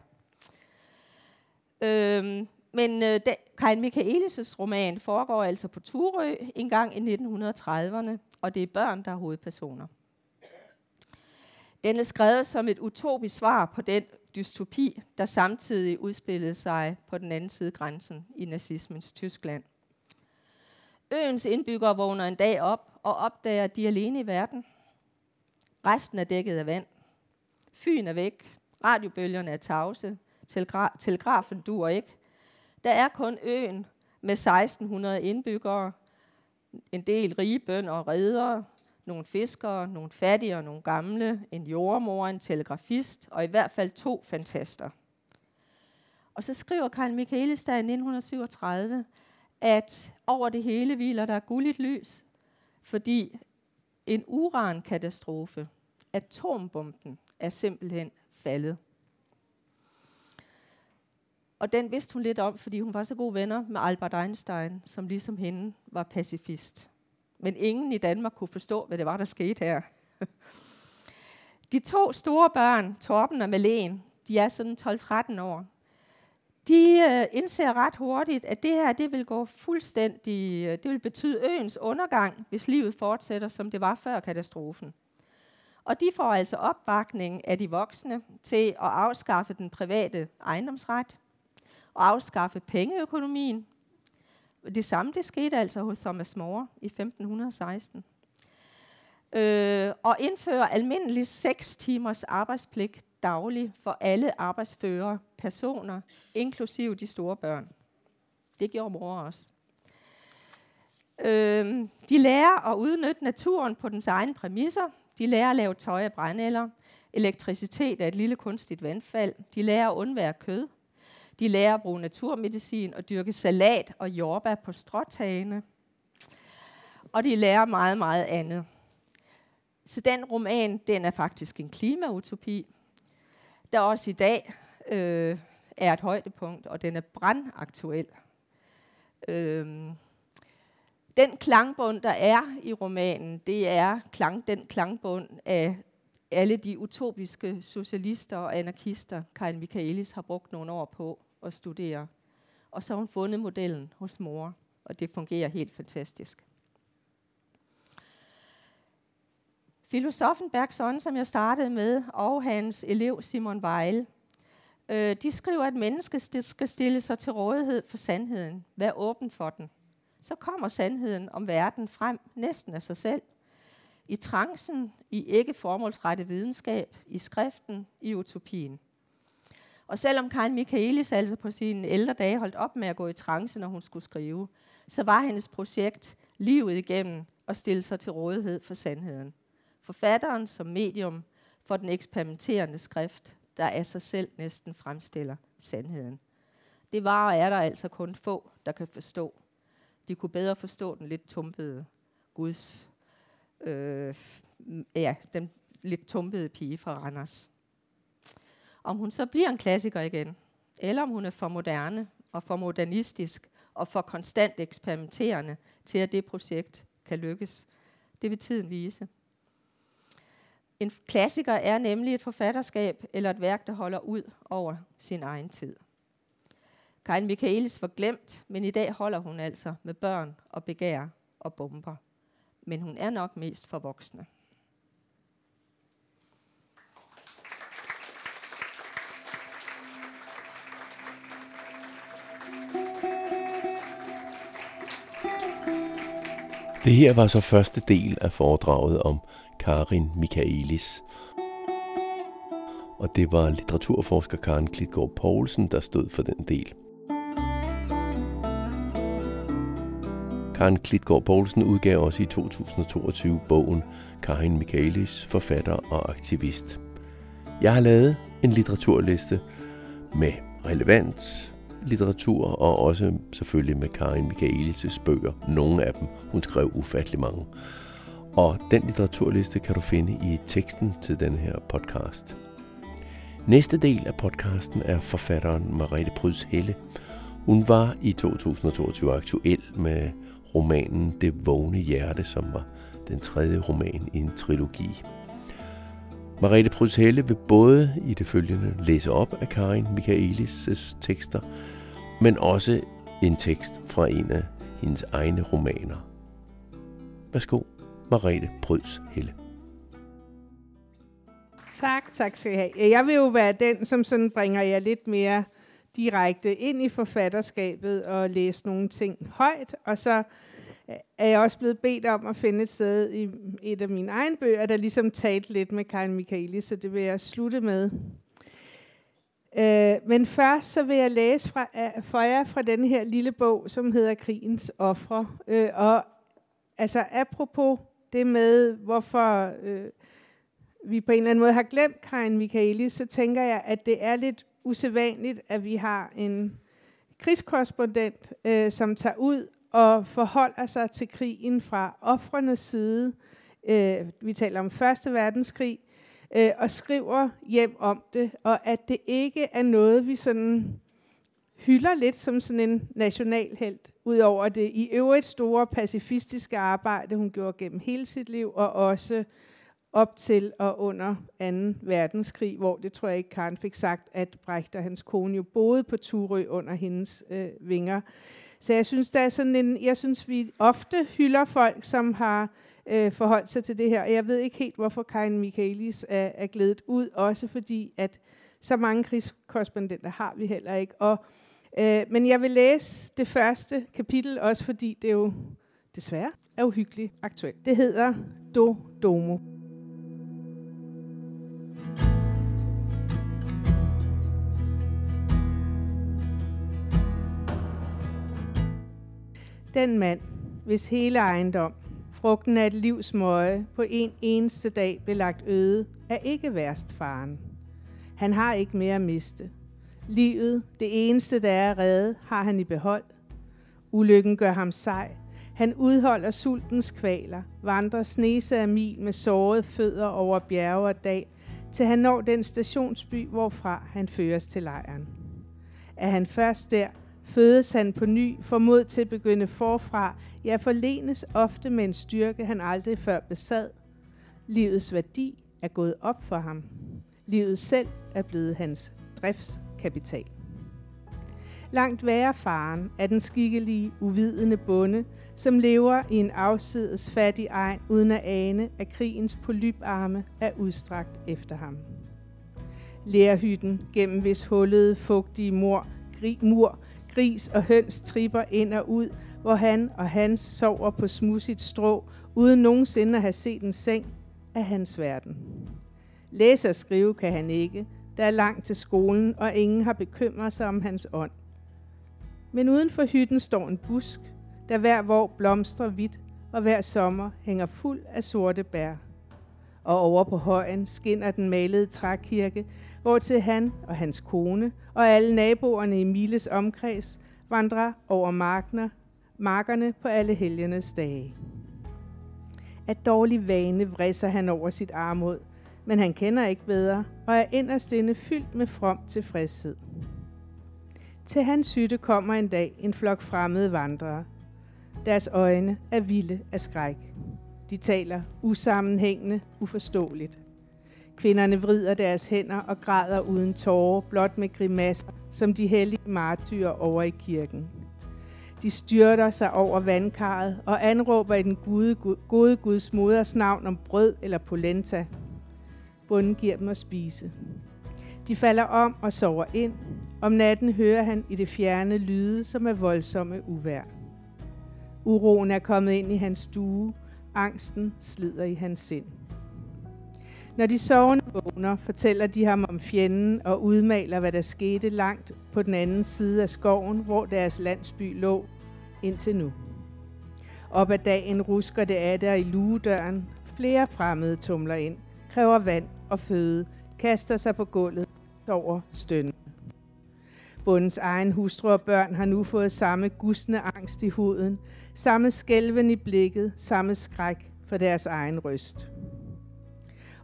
Speaker 2: Øhm, men øh, da, Karin Michaelis' roman foregår altså på Turø en gang i 1930'erne, og det er børn, der er hovedpersoner. Den er skrevet som et utopisk svar på den dystopi, der samtidig udspillede sig på den anden side grænsen i nazismens Tyskland. Øens indbyggere vågner en dag op og opdager, at de er alene i verden. Resten er dækket af vand. Fyn er væk. Radiobølgerne er tavse. Telegra- telegrafen duer ikke. Der er kun øen med 1600 indbyggere, en del rige bønder og redere, nogle fiskere, nogle fattige og nogle gamle, en jordmor, en telegrafist og i hvert fald to fantaster. Og så skriver Karl Michaelis der i 1937, at over det hele hviler der gulligt lys, fordi en urankatastrofe, atombomben, er simpelthen faldet. Og den vidste hun lidt om, fordi hun var så gode venner med Albert Einstein, som ligesom hende var pacifist. Men ingen i Danmark kunne forstå, hvad det var, der skete her. De to store børn, Torben og Malene, de er sådan 12-13 år de øh, indser ret hurtigt, at det her det vil gå fuldstændig, øh, det vil betyde øens undergang, hvis livet fortsætter, som det var før katastrofen. Og de får altså opbakning af de voksne til at afskaffe den private ejendomsret og afskaffe pengeøkonomien. Det samme det skete altså hos Thomas More i 1516. Øh, og indføre almindelig 6 timers arbejdspligt dagligt for alle arbejdsførere personer, inklusive de store børn. Det gjorde mor også. Øh, de lærer at udnytte naturen på dens egne præmisser. De lærer at lave tøj af brændeller. Elektricitet er et lille kunstigt vandfald. De lærer at undvære kød. De lærer at bruge naturmedicin og dyrke salat og jordbær på stråtagene. Og de lærer meget, meget andet. Så den roman, den er faktisk en klimautopi, der også i dag øh, er et højdepunkt, og den er brandaktuel. Øh, den klangbund, der er i romanen, det er klang, den klangbund af alle de utopiske socialister og anarkister, Karl Michaelis har brugt nogle år på og studere. Og så har hun fundet modellen hos mor, og det fungerer helt fantastisk. Filosofen Bergson, som jeg startede med, og hans elev Simon Weil, øh, de skriver, at mennesket skal stille sig til rådighed for sandheden. være åben for den. Så kommer sandheden om verden frem næsten af sig selv. I trancen, i ikke formålsrette videnskab, i skriften, i utopien. Og selvom Karin Michaelis altså på sine ældre dage holdt op med at gå i trance, når hun skulle skrive, så var hendes projekt livet igennem at stille sig til rådighed for sandheden. Forfatteren som medium for den eksperimenterende skrift, der af sig selv næsten fremstiller sandheden. Det var og er der altså kun få, der kan forstå. De kunne bedre forstå den lidt tumpede Guds, øh, ja, den lidt tumpede pige fra Randers. Om hun så bliver en klassiker igen, eller om hun er for moderne og for modernistisk og for konstant eksperimenterende til, at det projekt kan lykkes, det vil tiden vise. En klassiker er nemlig et forfatterskab eller et værk, der holder ud over sin egen tid. Karin Michaelis var glemt, men i dag holder hun altså med børn og begær og bomber. Men hun er nok mest for voksne.
Speaker 1: Det her var så første del af foredraget om Karin Michaelis. Og det var litteraturforsker Karen Klitgaard Poulsen, der stod for den del. Karen Klitgaard Poulsen udgav også i 2022 bogen Karin Michaelis, forfatter og aktivist. Jeg har lavet en litteraturliste med relevant litteratur, og også selvfølgelig med Karin Michaelis' bøger. Nogle af dem. Hun skrev ufattelig mange. Og den litteraturliste kan du finde i teksten til den her podcast. Næste del af podcasten er forfatteren Mariette Pryds Helle. Hun var i 2022 aktuel med romanen Det vågne hjerte, som var den tredje roman i en trilogi. Marete Pryds Helle vil både i det følgende læse op af Karin Michaelis' tekster, men også en tekst fra en af hendes egne romaner. Værsgo. Marete Pryds-Helle.
Speaker 3: Tak, tak skal I have. Jeg vil jo være den, som sådan bringer jer lidt mere direkte ind i forfatterskabet og læse nogle ting højt, og så er jeg også blevet bedt om at finde et sted i et af mine egne bøger, der ligesom talte lidt med Karin Michaelis, så det vil jeg slutte med. Uh, men først så vil jeg læse fra, uh, for jer fra den her lille bog, som hedder Krigens Offre. Uh, øh, og altså apropos det med, hvorfor øh, vi på en eller anden måde har glemt Karin Michaelis, så tænker jeg, at det er lidt usædvanligt, at vi har en krigskorrespondent, øh, som tager ud og forholder sig til krigen fra offrenes side. Øh, vi taler om Første Verdenskrig, øh, og skriver hjem om det, og at det ikke er noget, vi sådan hylder lidt som sådan en nationalhelt, ud over det i øvrigt store pacifistiske arbejde, hun gjorde gennem hele sit liv, og også op til og under 2. verdenskrig, hvor det tror jeg ikke, Karen fik sagt, at Brecht og hans kone jo boede på Turø under hendes øh, vinger. Så jeg synes, der er sådan en, jeg synes, vi ofte hylder folk, som har øh, forholdt sig til det her. Og jeg ved ikke helt, hvorfor Karin Michaelis er, er glædet ud, også fordi, at så mange krigskorrespondenter har vi heller ikke. Og, øh, men jeg vil læse det første kapitel, også fordi det jo desværre er uhyggeligt aktuelt. Det hedder Do Domo. Den mand, hvis hele ejendom, frugten af et livs møje, på en eneste dag blev lagt øde, er ikke værst faren. Han har ikke mere at miste. Livet, det eneste, der er reddet, har han i behold. Ulykken gør ham sej. Han udholder sultens kvaler, vandrer snese af mil med sårede fødder over bjerge og dal, til han når den stationsby, hvorfra han føres til lejren. Er han først der, fødes han på ny, mod til at begynde forfra, ja forlenes ofte med en styrke, han aldrig før besad. Livets værdi er gået op for ham. Livet selv er blevet hans driftskapital. Langt værre faren er den skikkelige, uvidende bonde, som lever i en afsides fattig egen, uden at ane, at krigens polyparme er udstrakt efter ham. Lærhytten, gennem hvis hullede, fugtige mur, gri, mur, gris og høns tripper ind og ud, hvor han og hans sover på smudsigt strå, uden nogensinde at have set en seng, af hans verden. Læse og skrive kan han ikke, der er langt til skolen, og ingen har bekymret sig om hans ånd. Men uden for hytten står en busk, der hver hvor blomstrer hvidt, og hver sommer hænger fuld af sorte bær. Og over på højen skinner den malede trækirke, hvor til han og hans kone og alle naboerne i Miles omkreds vandrer over markner, markerne på alle helgenes dage. At dårlig vane vrisser han over sit armod, men han kender ikke bedre og er inderst inde fyldt med from tilfredshed. Til hans hytte kommer en dag en flok fremmede vandrere. Deres øjne er vilde af skræk. De taler usammenhængende, uforståeligt. Kvinderne vrider deres hænder og græder uden tårer, blot med grimasser, som de hellige martyrer over i kirken. De styrter sig over vandkarret og anråber i den gode, gode Guds moders navn om brød eller polenta. Bunden giver dem at spise. De falder om og sover ind. Om natten hører han i det fjerne lyde, som er voldsomme uvær. Uroen er kommet ind i hans stue. Angsten slider i hans sind. Når de sovende vågner, fortæller de ham om fjenden og udmaler, hvad der skete langt på den anden side af skoven, hvor deres landsby lå indtil nu. Op ad dagen rusker det af der i lugedøren. Flere fremmede tumler ind, kræver vand og føde, kaster sig på gulvet, over stønnen. Bundens egen hustru og børn har nu fået samme gusne angst i huden, samme skælven i blikket, samme skræk for deres egen røst.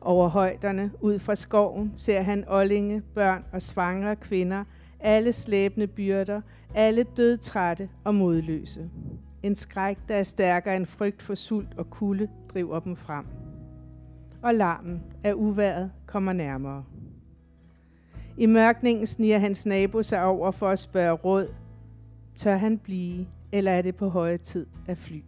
Speaker 3: Over højderne, ud fra skoven, ser han ollinge, børn og svangre kvinder, alle slæbende byrder, alle dødtrætte og modløse. En skræk, der er stærkere end frygt for sult og kulde, driver dem frem. Og larmen af uværet kommer nærmere. I mørkningen sniger hans nabo sig over for at spørge råd. Tør han blive, eller er det på høje tid at fly?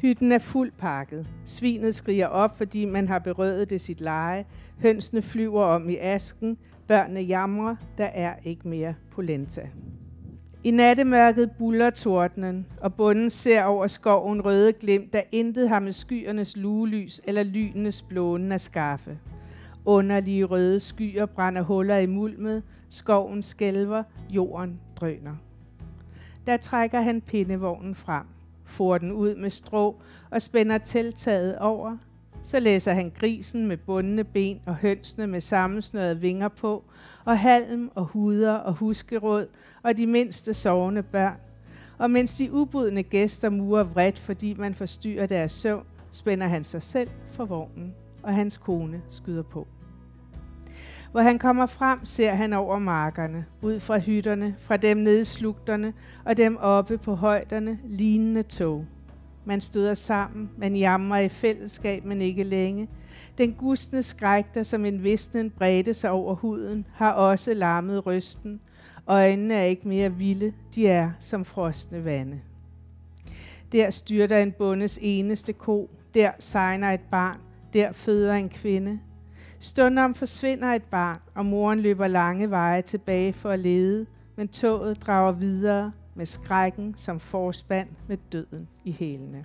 Speaker 3: Hytten er fuld pakket. Svinet skriger op, fordi man har berøvet det sit leje. Hønsene flyver om i asken. Børnene jamrer. Der er ikke mere polenta. I nattemørket buller tordenen, og bunden ser over skoven røde glimt, der intet har med skyernes lugelys eller lynenes blånen at skaffe. Underlige røde skyer brænder huller i mulmet, skoven skælver, jorden drøner. Der trækker han pindevognen frem får den ud med strå og spænder teltaget over. Så læser han grisen med bundne ben og hønsene med sammensnørede vinger på, og halm og huder og huskeråd og de mindste sovende børn. Og mens de ubudne gæster murer vredt, fordi man forstyrrer deres søvn, spænder han sig selv for vognen, og hans kone skyder på. Hvor han kommer frem, ser han over markerne, ud fra hytterne, fra dem nede i slugterne og dem oppe på højderne, lignende tog. Man støder sammen, man jammer i fællesskab, men ikke længe. Den gustne skræk, der som en visnen bredte sig over huden, har også larmet rysten. Øjnene er ikke mere vilde, de er som frosne vande. Der styrter en bundes eneste ko. Der sejner et barn. Der føder en kvinde. Stundom forsvinder et barn, og moren løber lange veje tilbage for at lede, men toget drager videre med skrækken som forspand med døden i hælene.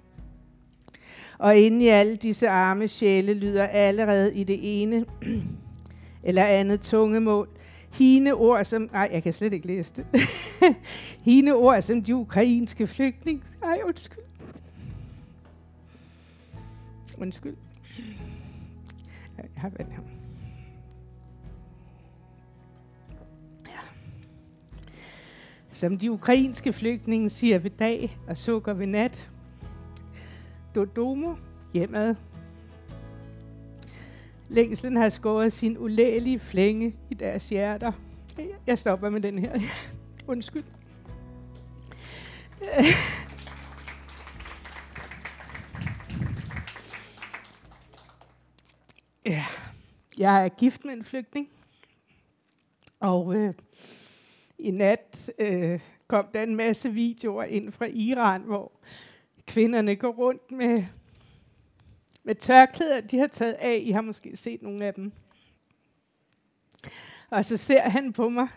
Speaker 3: Og inde i alle disse arme sjæle lyder allerede i det ene eller andet tungemål hine ord som... Nej, jeg kan slet ikke læse det. hine ord som de ukrainske flygtninge. Ej, undskyld. Undskyld. Jeg har. Ja. Som de ukrainske flygtninge siger ved dag og sukker ved nat. Dodomo hjemad. Længslen har skåret sin ulægelige flænge i deres hjerter. Jeg stopper med den her. Undskyld. Ja, jeg er gift med en flygtning, og øh, i nat øh, kom der en masse videoer ind fra Iran, hvor kvinderne går rundt med, med tørklæder, de har taget af. I har måske set nogle af dem. Og så ser han på mig,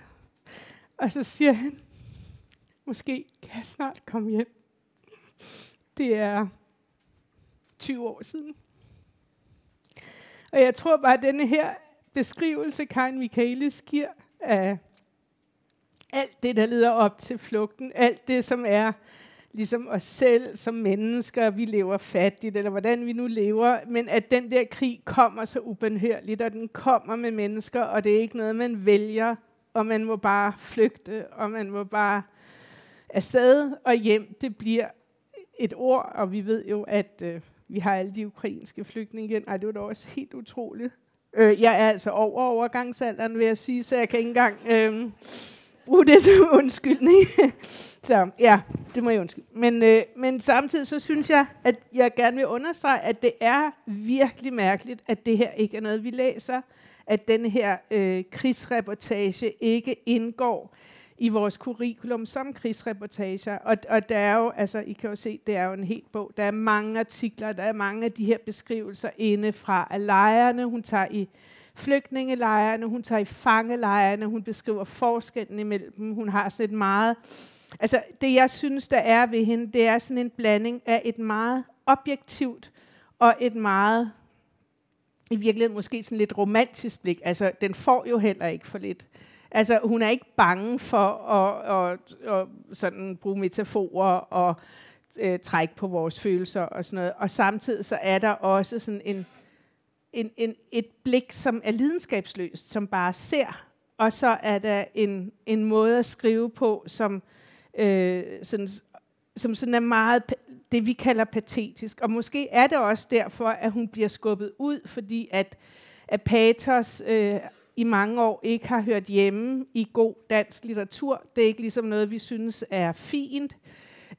Speaker 3: og så siger han, måske kan jeg snart komme hjem. Det er 20 år siden. Og jeg tror bare, at denne her beskrivelse, Karin Michaelis giver af alt det, der leder op til flugten, alt det, som er ligesom os selv som mennesker, vi lever fattigt, eller hvordan vi nu lever, men at den der krig kommer så ubenhørligt, og den kommer med mennesker, og det er ikke noget, man vælger, og man må bare flygte, og man må bare afsted og hjem. Det bliver et ord, og vi ved jo, at øh, vi har alle de ukrainske flygtninge igen. Ej, det var da også helt utroligt. Øh, jeg er altså over overgangsalderen, vil jeg sige, så jeg kan ikke engang øh, bruge det som undskyldning. så ja, det må jeg undskylde. Men, øh, men samtidig så synes jeg, at jeg gerne vil understrege, at det er virkelig mærkeligt, at det her ikke er noget, vi læser. At den her øh, krigsreportage ikke indgår i vores curriculum som krigsreportager. Og, og der er jo, altså I kan jo se, det er jo en helt bog. Der er mange artikler, der er mange af de her beskrivelser inde fra lejrene. Hun tager i flygtningelejrene, hun tager i fangelejrene, hun beskriver forskellen imellem dem. Hun har sådan et meget... Altså det jeg synes, der er ved hende, det er sådan en blanding af et meget objektivt og et meget i virkeligheden måske sådan lidt romantisk blik. Altså, den får jo heller ikke for lidt. Altså, hun er ikke bange for at, at, at sådan bruge metaforer og øh, trække på vores følelser og sådan noget. Og samtidig så er der også sådan en, en, en, et blik, som er lidenskabsløst, som bare ser. Og så er der en, en måde at skrive på, som, øh, sådan, som sådan er meget det, vi kalder patetisk. Og måske er det også derfor, at hun bliver skubbet ud, fordi at, at patos øh, i mange år ikke har hørt hjemme i god dansk litteratur. Det er ikke ligesom noget, vi synes er fint.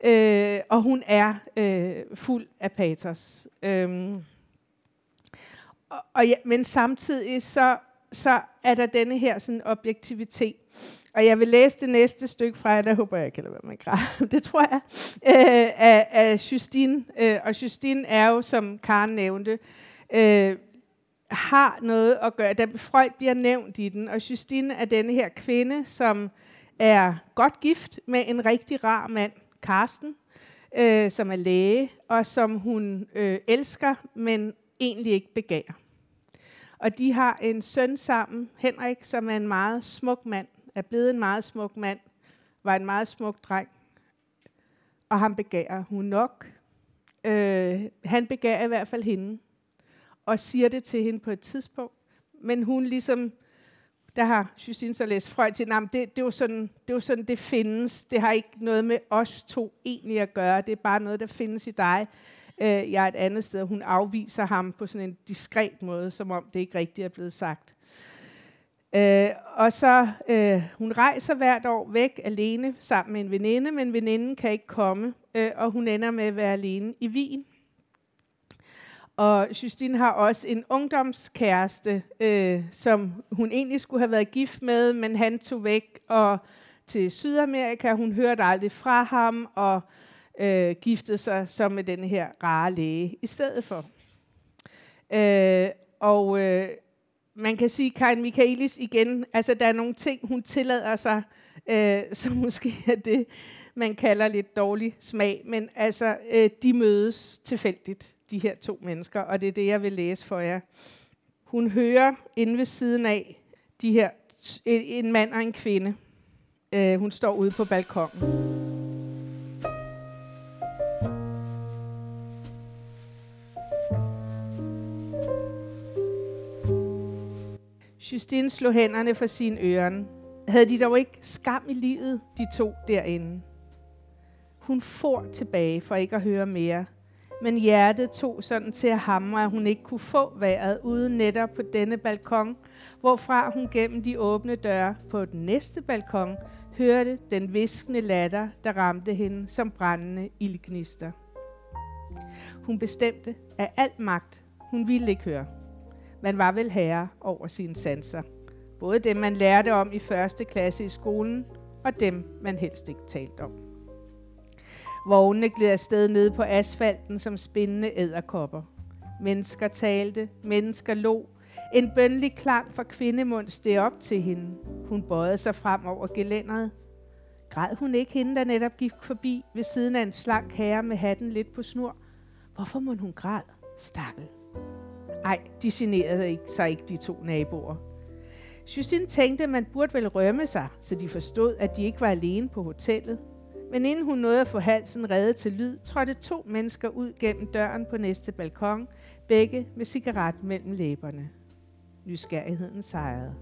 Speaker 3: Øh, og hun er øh, fuld af patos. Øhm, og, og ja, men samtidig så, så er der denne her sådan objektivitet. Og jeg vil læse det næste stykke fra jer, der håber jeg, kan lade være med at det tror jeg, øh, af, af Justine. Øh, og Justine er jo, som Karen nævnte, øh, har noget at gøre. Da Freud bliver nævnt i den, og Justine er denne her kvinde, som er godt gift med en rigtig rar mand, Karsten, øh, som er læge, og som hun øh, elsker, men egentlig ikke begærer. Og de har en søn sammen, Henrik, som er en meget smuk mand, er blevet en meget smuk mand, var en meget smuk dreng, og han begærer hun nok. Øh, han begærer i hvert fald hende og siger det til hende på et tidspunkt. Men hun ligesom, der har Justine så læst Freud til, det, det, er jo sådan, det er jo sådan, det findes. Det har ikke noget med os to egentlig at gøre. Det er bare noget, der findes i dig. Øh, jeg er et andet sted. Hun afviser ham på sådan en diskret måde, som om det ikke rigtigt er blevet sagt. Øh, og så, øh, hun rejser hvert år væk alene sammen med en veninde, men veninden kan ikke komme, øh, og hun ender med at være alene i Wien. Og Justine har også en ungdomskæreste, øh, som hun egentlig skulle have været gift med, men han tog væk og til Sydamerika. Hun hørte aldrig fra ham, og øh, giftede sig så med den her rare læge i stedet for. Øh, og øh, man kan sige, Karin Michaelis igen, altså der er nogle ting, hun tillader sig, øh, som måske er det, man kalder lidt dårlig smag, men altså, øh, de mødes tilfældigt, de her to mennesker, og det er det, jeg vil læse for jer. Hun hører inde ved siden af de her, en mand og en kvinde. Øh, hun står ude på balkongen. Justine slog hænderne for sine ører. Havde de dog ikke skam i livet, de to derinde? Hun for tilbage for ikke at høre mere. Men hjertet tog sådan til at hamre, at hun ikke kunne få vejret uden netop på denne balkon, hvorfra hun gennem de åbne døre på den næste balkon hørte den viskende latter, der ramte hende som brændende ildgnister. Hun bestemte af alt magt, hun ville ikke høre. Man var vel herre over sine sanser. Både dem, man lærte om i første klasse i skolen, og dem, man helst ikke talte om. Vognene gled afsted ned på asfalten som spændende æderkopper. Mennesker talte, mennesker lå. En bønlig klang fra kvindemund steg op til hende. Hun bøjede sig frem over gelænderet. Græd hun ikke hende, der netop gik forbi ved siden af en slank herre med hatten lidt på snor? Hvorfor må hun græd? Stakkel. Ej, de generede ikke, sig ikke de to naboer. Justine tænkte, at man burde vel rømme sig, så de forstod, at de ikke var alene på hotellet. Men inden hun nåede at få halsen reddet til lyd, trådte to mennesker ud gennem døren på næste balkon, begge med cigaret mellem læberne. Nysgerrigheden sejrede.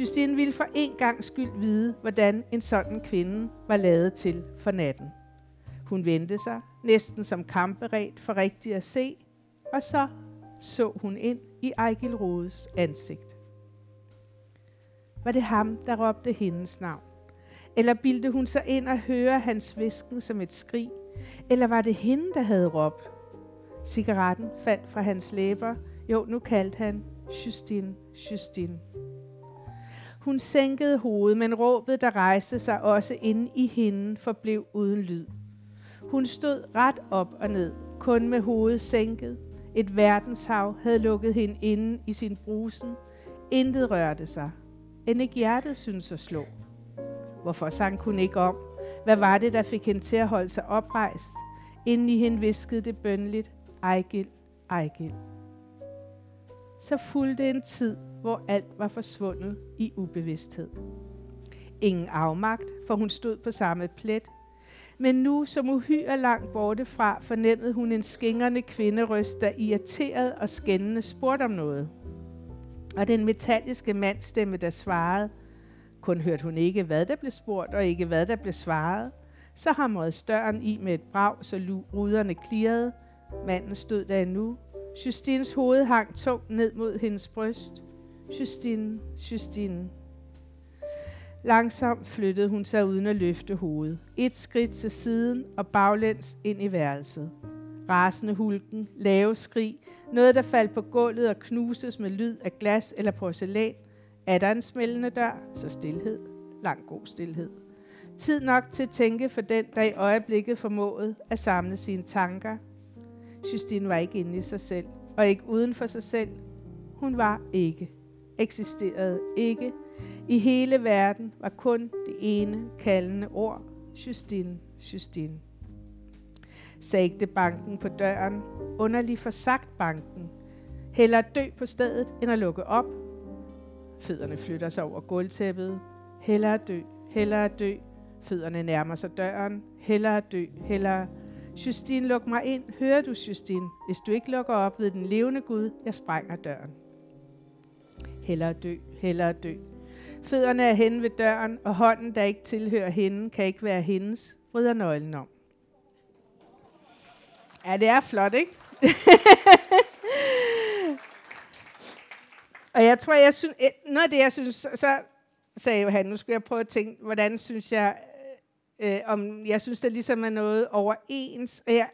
Speaker 3: Justine ville for en gang skyld vide, hvordan en sådan kvinde var lavet til for natten. Hun vendte sig, næsten som kamperet for rigtigt at se, og så så hun ind i Ejgil Rodes ansigt. Var det ham, der råbte hendes navn? Eller bildte hun sig ind og høre hans visken som et skrig? Eller var det hende, der havde råbt? Cigaretten faldt fra hans læber. Jo, nu kaldte han Justine, Justine. Hun sænkede hovedet, men råbet, der rejste sig også inde i hende, forblev uden lyd. Hun stod ret op og ned, kun med hovedet sænket. Et verdenshav havde lukket hende inde i sin brusen. Intet rørte sig. End ikke hjertet syntes at slå. Hvorfor sang hun ikke om? Hvad var det, der fik hende til at holde sig oprejst? Inden i hende viskede det bønligt, Ejgil, Ejgil. Så fulgte en tid, hvor alt var forsvundet i ubevidsthed. Ingen afmagt, for hun stod på samme plet. Men nu, som uhyre langt borte fra, fornemmede hun en skingrende kvinderøst, der irriteret og skændende spurgte om noget. Og den metalliske mandstemme, der svarede, kun hørte hun ikke, hvad der blev spurgt, og ikke hvad der blev svaret. Så hamrede støren i med et brag, så ruderne klirrede. Manden stod der endnu. Justines hoved hang tungt ned mod hendes bryst. Justine, Justine. Langsomt flyttede hun sig uden at løfte hovedet. Et skridt til siden og baglæns ind i værelset. Rasende hulken, lave skrig, noget der faldt på gulvet og knuses med lyd af glas eller porcelæn, er der en smældende dør, så stillhed, lang god stillhed. Tid nok til at tænke for den, der i øjeblikket formåede at samle sine tanker. Justine var ikke inde i sig selv, og ikke uden for sig selv. Hun var ikke, eksisterede ikke. I hele verden var kun det ene kaldende ord, Justine, Justine. Sagde banken på døren, underlig forsagt banken. Heller dø på stedet, end at lukke op Fødderne flytter sig over gulvtæppet. Hellere dø, hellere dø. Fødderne nærmer sig døren. Hellere dø, hellere. Justine, luk mig ind. Hører du, Justine? Hvis du ikke lukker op ved den levende Gud, jeg sprænger døren. Hellere dø, hellere dø. Fødderne er henne ved døren, og hånden, der ikke tilhører hende, kan ikke være hendes, vrider nøglen om. Ja, det er flot, ikke? Og jeg tror, jeg synes, noget af det, jeg synes, så, sagde han, nu skal jeg prøve at tænke, hvordan synes jeg, øh, om jeg synes, der ligesom er noget overens. Og jeg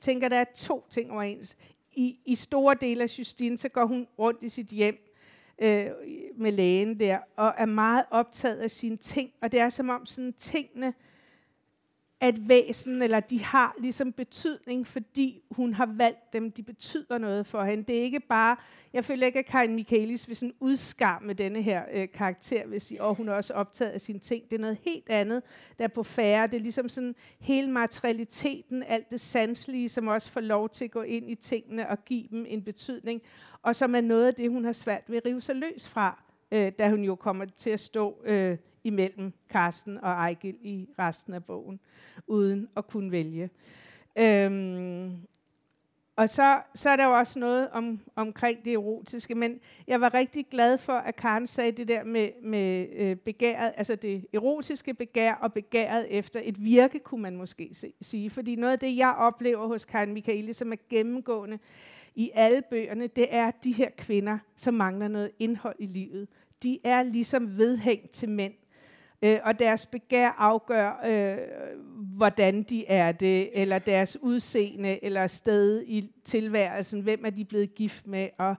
Speaker 3: tænker, der er to ting overens. I, i store dele af Justine, så går hun rundt i sit hjem øh, med lægen der, og er meget optaget af sine ting. Og det er som om sådan tingene at væsen, eller de har ligesom betydning, fordi hun har valgt dem. De betyder noget for hende. Det er ikke bare, jeg føler ikke, at Karin Michaelis vil sådan udskamme denne her øh, karakter, hvis I, og hun er også optaget af sine ting. Det er noget helt andet, der er på færre. Det er ligesom sådan hele materialiteten, alt det sanselige, som også får lov til at gå ind i tingene og give dem en betydning, og som er noget af det, hun har svært ved at rive sig løs fra, øh, da hun jo kommer til at stå øh, imellem Karsten og Ejgil i resten af bogen, uden at kunne vælge. Øhm, og så, så er der jo også noget om, omkring det erotiske, men jeg var rigtig glad for, at Karen sagde det der med, med øh, begæret, altså det erotiske begær og begæret efter et virke, kunne man måske se, sige. Fordi noget af det, jeg oplever hos Karen Michaeli, som er gennemgående i alle bøgerne, det er de her kvinder, som mangler noget indhold i livet. De er ligesom vedhængt til mænd øh, og deres begær afgør, øh, hvordan de er det, eller deres udseende, eller sted i tilværelsen, hvem er de blevet gift med, og,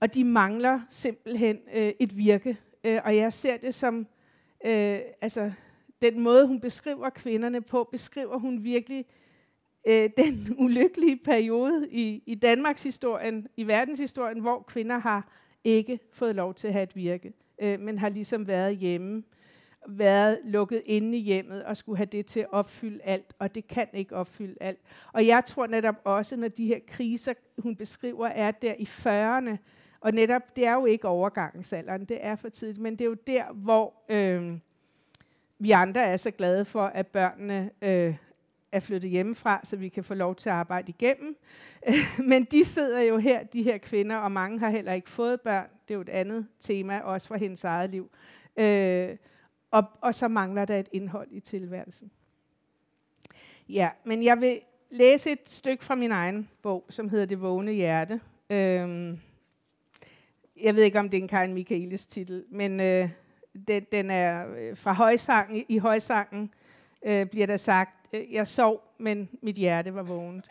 Speaker 3: og de mangler simpelthen øh, et virke. Øh, og jeg ser det som, øh, altså den måde, hun beskriver kvinderne på, beskriver hun virkelig øh, den ulykkelige periode i, i Danmarks historien, i verdenshistorien, hvor kvinder har ikke fået lov til at have et virke, øh, men har ligesom været hjemme været lukket inde i hjemmet og skulle have det til at opfylde alt, og det kan ikke opfylde alt. Og jeg tror netop også, når de her kriser, hun beskriver, er der i 40'erne, og netop, det er jo ikke overgangsalderen, det er for tidligt, men det er jo der, hvor øh, vi andre er så glade for, at børnene øh, er flyttet hjemmefra, så vi kan få lov til at arbejde igennem. men de sidder jo her, de her kvinder, og mange har heller ikke fået børn. Det er jo et andet tema, også fra hendes eget liv. Øh, og, og så mangler der et indhold i tilværelsen. Ja, men jeg vil læse et stykke fra min egen bog, som hedder Det vågne hjerte. Øhm, jeg ved ikke, om det er en Karin Michaelis titel, men øh, den, den er øh, fra højsangen. I højsangen øh, bliver der sagt, øh, jeg sov, men mit hjerte var vågent.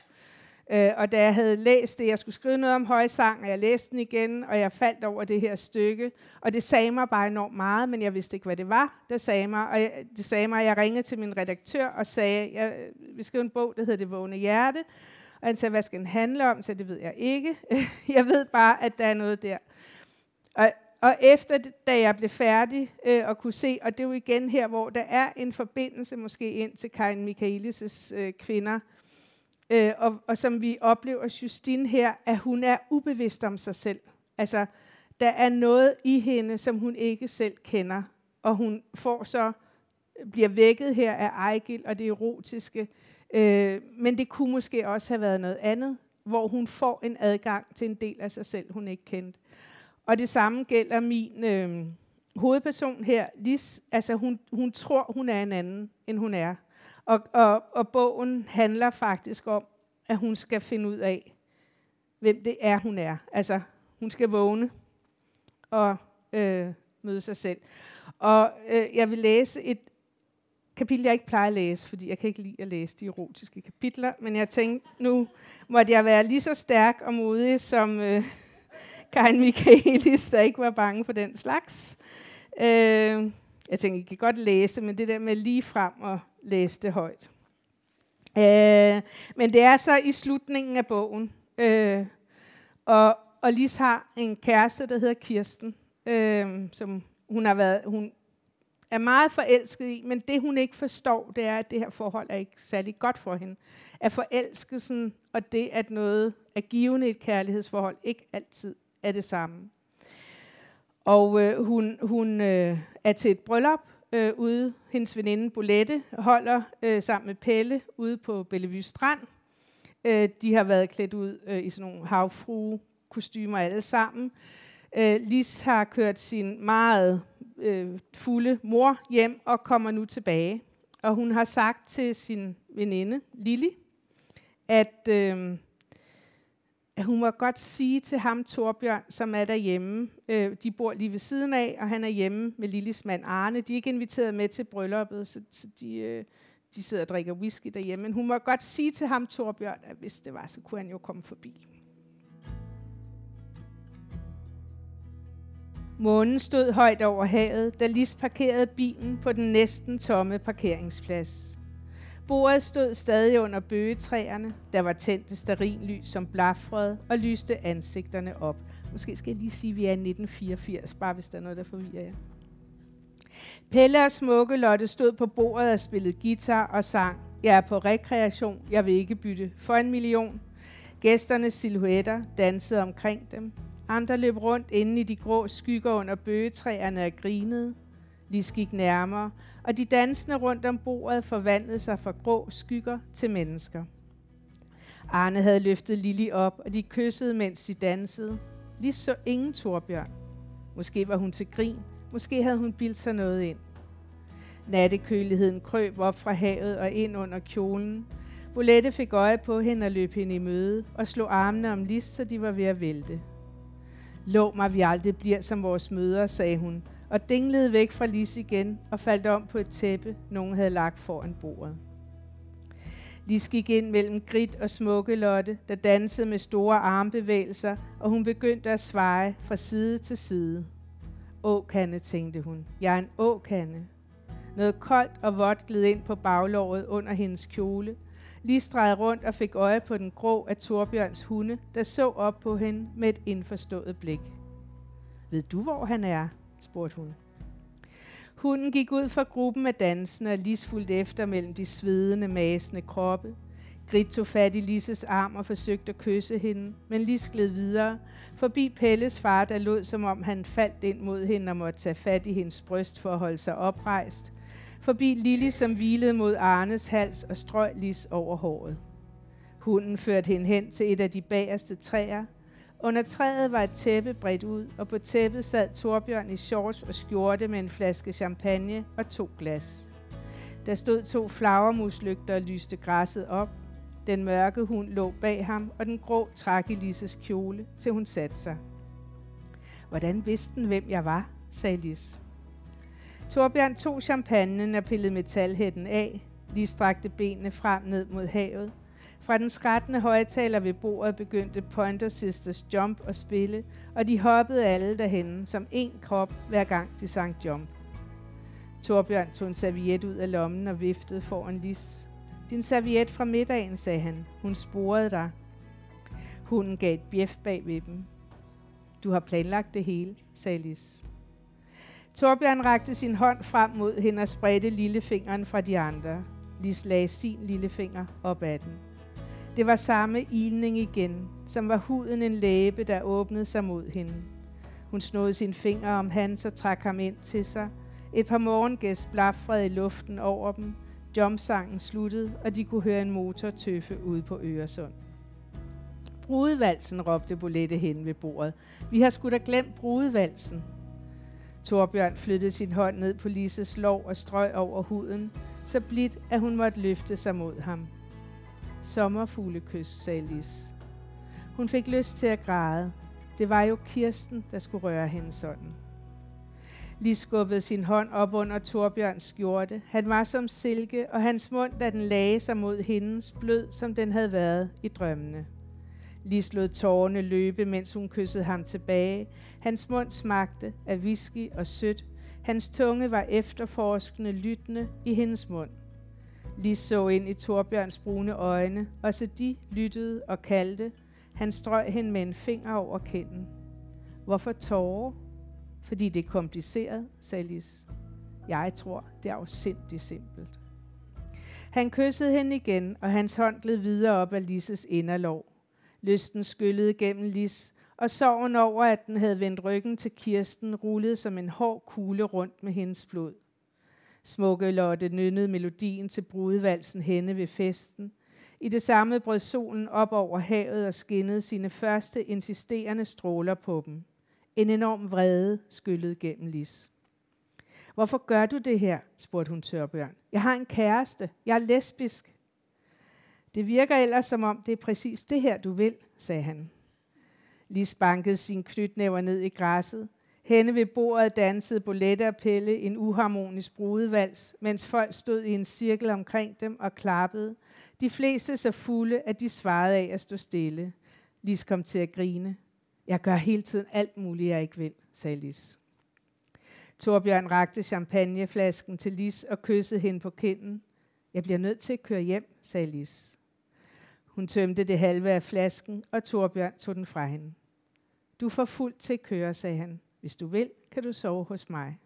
Speaker 3: Øh, og da jeg havde læst det, jeg skulle skrive noget om højsang, og jeg læste den igen, og jeg faldt over det her stykke, og det sagde mig bare enormt meget, men jeg vidste ikke, hvad det var, det sagde mig. Og jeg, det sagde mig, at jeg ringede til min redaktør og sagde, jeg vil skrive en bog, der hedder Det vågne hjerte, og han sagde, hvad skal den handle om? Så det ved jeg ikke. jeg ved bare, at der er noget der. Og, og efter, da jeg blev færdig øh, og kunne se, og det er jo igen her, hvor der er en forbindelse måske ind til Karin Michaelis' øh, kvinder, øh, og, og som vi oplever Justine her, at hun er ubevidst om sig selv. Altså, der er noget i hende, som hun ikke selv kender, og hun får så bliver vækket her af Ejgil og det erotiske. Øh, men det kunne måske også have været noget andet, hvor hun får en adgang til en del af sig selv, hun ikke kendte. Og det samme gælder min øh, hovedperson her, Lis. Altså hun, hun tror, hun er en anden, end hun er. Og, og, og bogen handler faktisk om, at hun skal finde ud af, hvem det er, hun er. Altså, hun skal vågne og øh, møde sig selv. Og øh, jeg vil læse et kapitel, jeg ikke plejer at læse, fordi jeg kan ikke lide at læse de erotiske kapitler, men jeg tænkte, nu måtte jeg være lige så stærk og modig som øh, Karin Michaelis, der ikke var bange for den slags. Øh, jeg tænkte, I kan godt læse, men det der med lige frem og læse det højt. Øh, men det er så i slutningen af bogen. Øh, og, og Lis har en kæreste, der hedder Kirsten, øh, som hun har været, hun er meget forelsket i, men det hun ikke forstår, det er, at det her forhold er ikke særlig godt for hende. At forelskelsen og det, at noget er givende i et kærlighedsforhold, ikke altid er det samme. Og øh, hun, hun øh, er til et bryllup øh, ude. Hendes veninde Bolette holder øh, sammen med Pelle ude på Bellevue Strand. Øh, de har været klædt ud øh, i sådan nogle havfrue-kostymer alle sammen. Øh, Lis har kørt sin meget øh, fulde mor hjem og kommer nu tilbage. Og hun har sagt til sin veninde, Lili, at... Øh, at hun må godt sige til ham, Torbjørn, som er derhjemme, øh, de bor lige ved siden af, og han er hjemme med Lillis mand Arne. De er ikke inviteret med til brylluppet, så, så de, øh, de sidder og drikker whisky derhjemme. Men hun må godt sige til ham, Torbjørn, at hvis det var, så kunne han jo komme forbi. Månen stod højt over havet, da Lis parkerede bilen på den næsten tomme parkeringsplads. Bordet stod stadig under bøgetræerne. Der var tændte starinlys, som blafrede og lyste ansigterne op. Måske skal jeg lige sige, at vi er i 1984, bare hvis der er noget, der forvirrer jer. Pelle og Smukke Lotte stod på bordet og spillede guitar og sang. Jeg er på rekreation, jeg vil ikke bytte for en million. Gæsternes silhuetter dansede omkring dem. Andre løb rundt inde i de grå skygger under bøgetræerne og grinede. Lis gik nærmere, og de dansende rundt om bordet forvandlede sig fra grå skygger til mennesker. Arne havde løftet Lili op, og de kyssede, mens de dansede. Lige så ingen Torbjørn. Måske var hun til grin, måske havde hun bildt sig noget ind. Nattekøligheden krøb op fra havet og ind under kjolen. Bolette fik øje på hende og løb hende i møde og slog armene om Lis, så de var ved at vælte. Lov mig, vi aldrig bliver som vores mødre, sagde hun, og dinglede væk fra Lis igen og faldt om på et tæppe, nogen havde lagt foran bordet. Lis gik ind mellem Grit og Smukke Lotte, der dansede med store armbevægelser, og hun begyndte at svare fra side til side. Åkande, tænkte hun. Jeg er en åkande. Noget koldt og vådt gled ind på baglåret under hendes kjole. Lis drejede rundt og fik øje på den grå af Torbjørns hunde, der så op på hende med et indforstået blik. Ved du, hvor han er? Spurgte hun. Hunden gik ud fra gruppen af dansende og Lis fulgte efter mellem de svedende, masende kroppe. Grit tog fat i Lises arm og forsøgte at kysse hende, men Lis gled videre, forbi Pelles far, der lod som om han faldt ind mod hende og måtte tage fat i hendes bryst for at holde sig oprejst. Forbi Lili, som hvilede mod Arnes hals og strøg Lis over håret. Hunden førte hende hen til et af de bagerste træer, under træet var et tæppe bredt ud, og på tæppet sad Torbjørn i shorts og skjorte med en flaske champagne og to glas. Der stod to flagermuslygter og lyste græsset op. Den mørke hund lå bag ham, og den grå trak i Lises kjole, til hun satte sig. Hvordan vidste den, hvem jeg var, sagde Lis. Torbjørn tog champagnen og pillede metalhætten af. Lis strakte benene frem ned mod havet. Fra den skrættende højtaler ved bordet begyndte Pointer Sisters Jump at spille, og de hoppede alle derhen som en krop, hver gang de sang Jump. Torbjørn tog en serviet ud af lommen og viftede foran Lis. Din serviet fra middagen, sagde han. Hun sporede dig. Hunden gav et bjef bag ved dem. Du har planlagt det hele, sagde Lis. Torbjørn rakte sin hånd frem mod hende og spredte lillefingeren fra de andre. Lis lagde sin lillefinger op ad den. Det var samme ilning igen, som var huden en læbe, der åbnede sig mod hende. Hun snod sin finger om hans og trak ham ind til sig. Et par morgengæst blafrede i luften over dem. Jomsangen sluttede, og de kunne høre en motor tøffe ude på Øresund. Brudevalsen, råbte Bolette hen ved bordet. Vi har sgu da glemt brudevalsen. Torbjørn flyttede sin hånd ned på Lises lov og strøg over huden, så blidt, at hun måtte løfte sig mod ham. Sommerfuglekys, sagde Lis. Hun fik lyst til at græde. Det var jo Kirsten, der skulle røre hende sådan. Lis skubbede sin hånd op under Torbjørns skjorte. Han var som silke, og hans mund, da den lagde sig mod hendes, blød, som den havde været i drømmene. Lis lod tårerne løbe, mens hun kyssede ham tilbage. Hans mund smagte af whisky og sødt. Hans tunge var efterforskende, lyttende i hendes mund. Lis så ind i Torbjørns brune øjne, og så de lyttede og kaldte. Han strøg hende med en finger over kinden. Hvorfor tårer? Fordi det er kompliceret, sagde Lis. Jeg tror, det er afsindig simpelt. Han kyssede hende igen, og hans hånd gled videre op af Lisses inderlov. Lysten skyllede gennem Lis, og sorgen over, at den havde vendt ryggen til Kirsten, rullede som en hård kugle rundt med hendes blod. Smukke Lotte nynnede melodien til brudevalsen henne ved festen. I det samme brød solen op over havet og skinnede sine første insisterende stråler på dem. En enorm vrede skyllede gennem Lis. Hvorfor gør du det her? spurgte hun Tørbjørn. Jeg har en kæreste. Jeg er lesbisk. Det virker ellers som om, det er præcis det her, du vil, sagde han. Lis bankede sin knytnæver ned i græsset. Henne ved bordet dansede Bolette og Pelle en uharmonisk brudevals, mens folk stod i en cirkel omkring dem og klappede. De fleste så fulde, at de svarede af at stå stille. Lis kom til at grine. Jeg gør hele tiden alt muligt, jeg ikke vil, sagde Lis. Torbjørn rakte champagneflasken til Lis og kyssede hende på kinden. Jeg bliver nødt til at køre hjem, sagde Lis. Hun tømte det halve af flasken, og Torbjørn tog den fra hende. Du får fuldt til at køre, sagde han. Hvis du vil, kan du sove hos mig.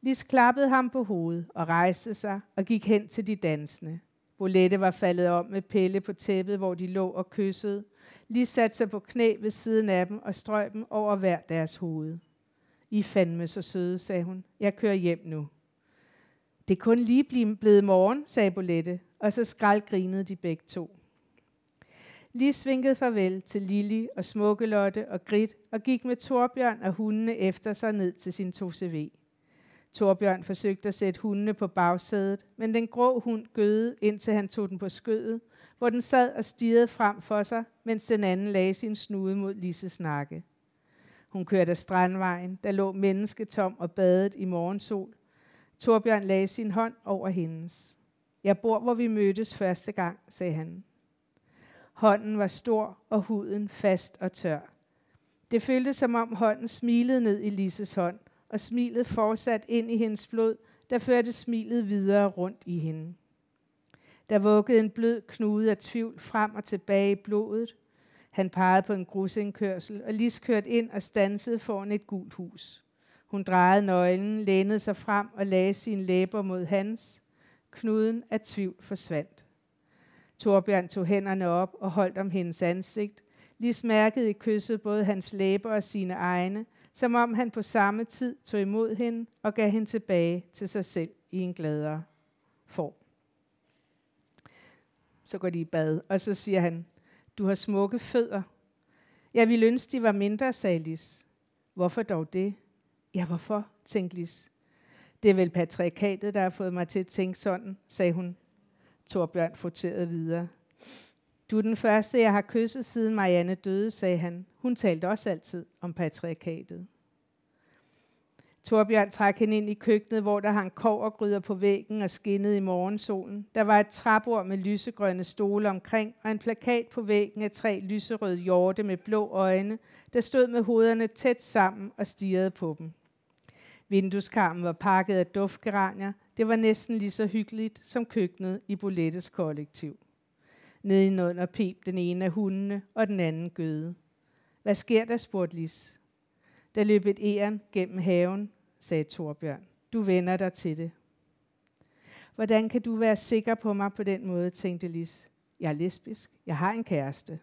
Speaker 3: Lis klappede ham på hovedet og rejste sig og gik hen til de dansende. Bolette var faldet om med Pelle på tæppet, hvor de lå og kyssede. Lis satte sig på knæ ved siden af dem og strøg dem over hver deres hoved. I fandme så søde, sagde hun. Jeg kører hjem nu. Det er kun lige blevet morgen, sagde Bolette, og så skraldgrinede de begge to. Lige svinkede farvel til Lili og Smukkelotte og Grit og gik med Torbjørn og hundene efter sig ned til sin 2CV. Torbjørn forsøgte at sætte hundene på bagsædet, men den grå hund gøde, indtil han tog den på skødet, hvor den sad og stirrede frem for sig, mens den anden lagde sin snude mod Lises nakke. Hun kørte af strandvejen, der lå mennesketom og badet i morgensol. Torbjørn lagde sin hånd over hendes. Jeg bor, hvor vi mødtes første gang, sagde han. Hånden var stor og huden fast og tør. Det føltes som om hånden smilede ned i Lises hånd, og smilet fortsat ind i hendes blod, der førte smilet videre rundt i hende. Der vuggede en blød knude af tvivl frem og tilbage i blodet. Han pegede på en grusindkørsel, og Lis kørte ind og stansede foran et gult hus. Hun drejede nøglen, lænede sig frem og lagde sine læber mod hans. Knuden af tvivl forsvandt. Torbjørn tog hænderne op og holdt om hendes ansigt. Lis mærkede i kysset både hans læber og sine egne, som om han på samme tid tog imod hende og gav hende tilbage til sig selv i en gladere form. Så går de i bad, og så siger han, du har smukke fødder. Jeg ville ønske, de var mindre, sagde Lis. Hvorfor dog det? Ja, hvorfor, tænkte Lis. Det er vel patriarkatet, der har fået mig til at tænke sådan, sagde hun. Torbjørn forterede videre. Du er den første, jeg har kysset siden Marianne døde, sagde han. Hun talte også altid om patriarkatet. Torbjørn trak hende ind i køkkenet, hvor der hang gryder på væggen og skinnede i morgensolen. Der var et træbord med lysegrønne stole omkring, og en plakat på væggen af tre lyserøde hjorte med blå øjne, der stod med hovederne tæt sammen og stirrede på dem. Vindueskarmen var pakket af duftgeranier. Det var næsten lige så hyggeligt som køkkenet i Bolettes kollektiv. Nedenunder pep den ene af hundene, og den anden gøde. Hvad sker der, spurgte Lis. Der løb et æren gennem haven, sagde Torbjørn. Du vender dig til det. Hvordan kan du være sikker på mig på den måde, tænkte Lis. Jeg er lesbisk. Jeg har en kæreste.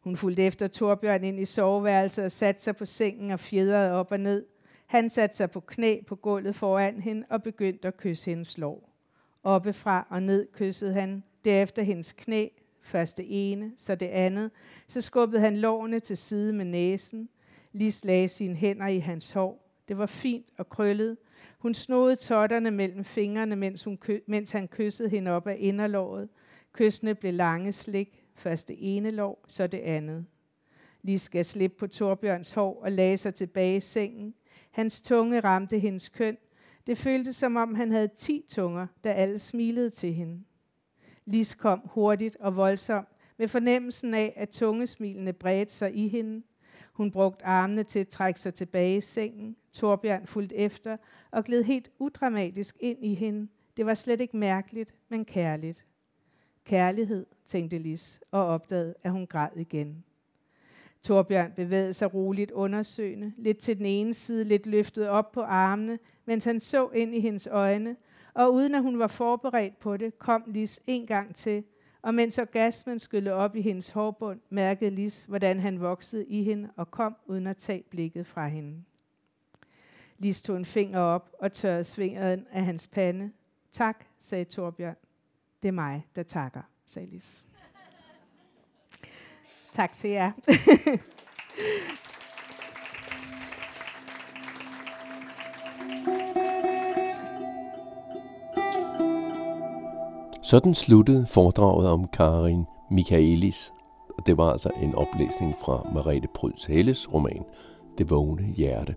Speaker 3: Hun fulgte efter Torbjørn ind i soveværelset og satte sig på sengen og fjedrede op og ned. Han satte sig på knæ på gulvet foran hende og begyndte at kysse hendes lår. Oppefra og ned kyssede han, derefter hendes knæ, først det ene, så det andet. Så skubbede han lårene til side med næsen. Lis lagde sine hænder i hans hår. Det var fint og krøllet. Hun snodede totterne mellem fingrene, mens, hun mens han kyssede hende op af inderlåret. Kyssene blev lange slik. Først det ene lår, så det andet. Lis gav slip på Torbjørns hår og lagde sig tilbage i sengen. Hans tunge ramte hendes køn. Det føltes som om han havde ti tunger, der alle smilede til hende. Lis kom hurtigt og voldsomt, med fornemmelsen af, at tungesmilene bredte sig i hende. Hun brugte armene til at trække sig tilbage i sengen. Torbjørn fulgte efter og gled helt udramatisk ind i hende. Det var slet ikke mærkeligt, men kærligt. Kærlighed, tænkte Lis, og opdagede, at hun græd igen. Torbjørn bevægede sig roligt undersøgende, lidt til den ene side, lidt løftet op på armene, mens han så ind i hendes øjne, og uden at hun var forberedt på det, kom Lis en gang til, og mens orgasmen skyllede op i hendes hårbund, mærkede Lis, hvordan han voksede i hende og kom uden at tage blikket fra hende. Lis tog en finger op og tørrede svingeren af hans pande. Tak, sagde Torbjørn. Det er mig, der takker, sagde Lis tak til jer.
Speaker 1: Sådan sluttede foredraget om Karin Michaelis. Og det var altså en oplæsning fra Marete Pryds Helles roman Det vågne hjerte.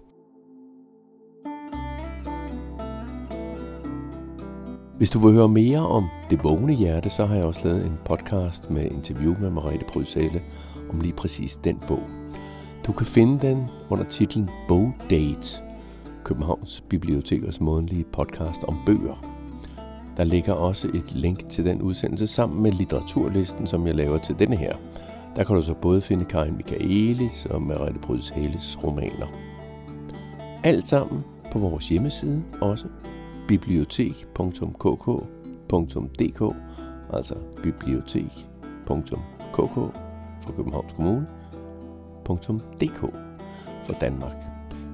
Speaker 1: Hvis du vil høre mere om Det vågne hjerte, så har jeg også lavet en podcast med interview med Marete Pryds Helle om lige præcis den bog. Du kan finde den under titlen Bog Date, Københavns Bibliotekers månedlige podcast om bøger. Der ligger også et link til den udsendelse sammen med litteraturlisten, som jeg laver til denne her. Der kan du så både finde Karin Michaelis og Merete Bryds Helles romaner. Alt sammen på vores hjemmeside også bibliotek.kk.dk altså bibliotek.kk for Københavns Kommune.dk for Danmark.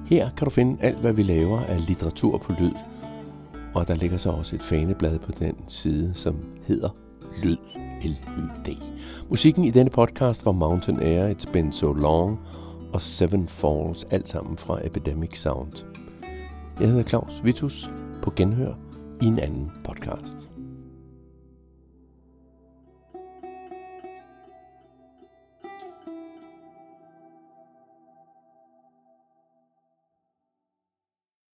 Speaker 1: Her kan du finde alt, hvad vi laver af litteratur på lyd, og der ligger så også et faneblad på den side, som hedder Lyd, L-Y-D. Musikken i denne podcast var Mountain Air, It's Been So Long og Seven Falls, alt sammen fra Epidemic Sound. Jeg hedder Claus Vitus på genhør i en anden podcast.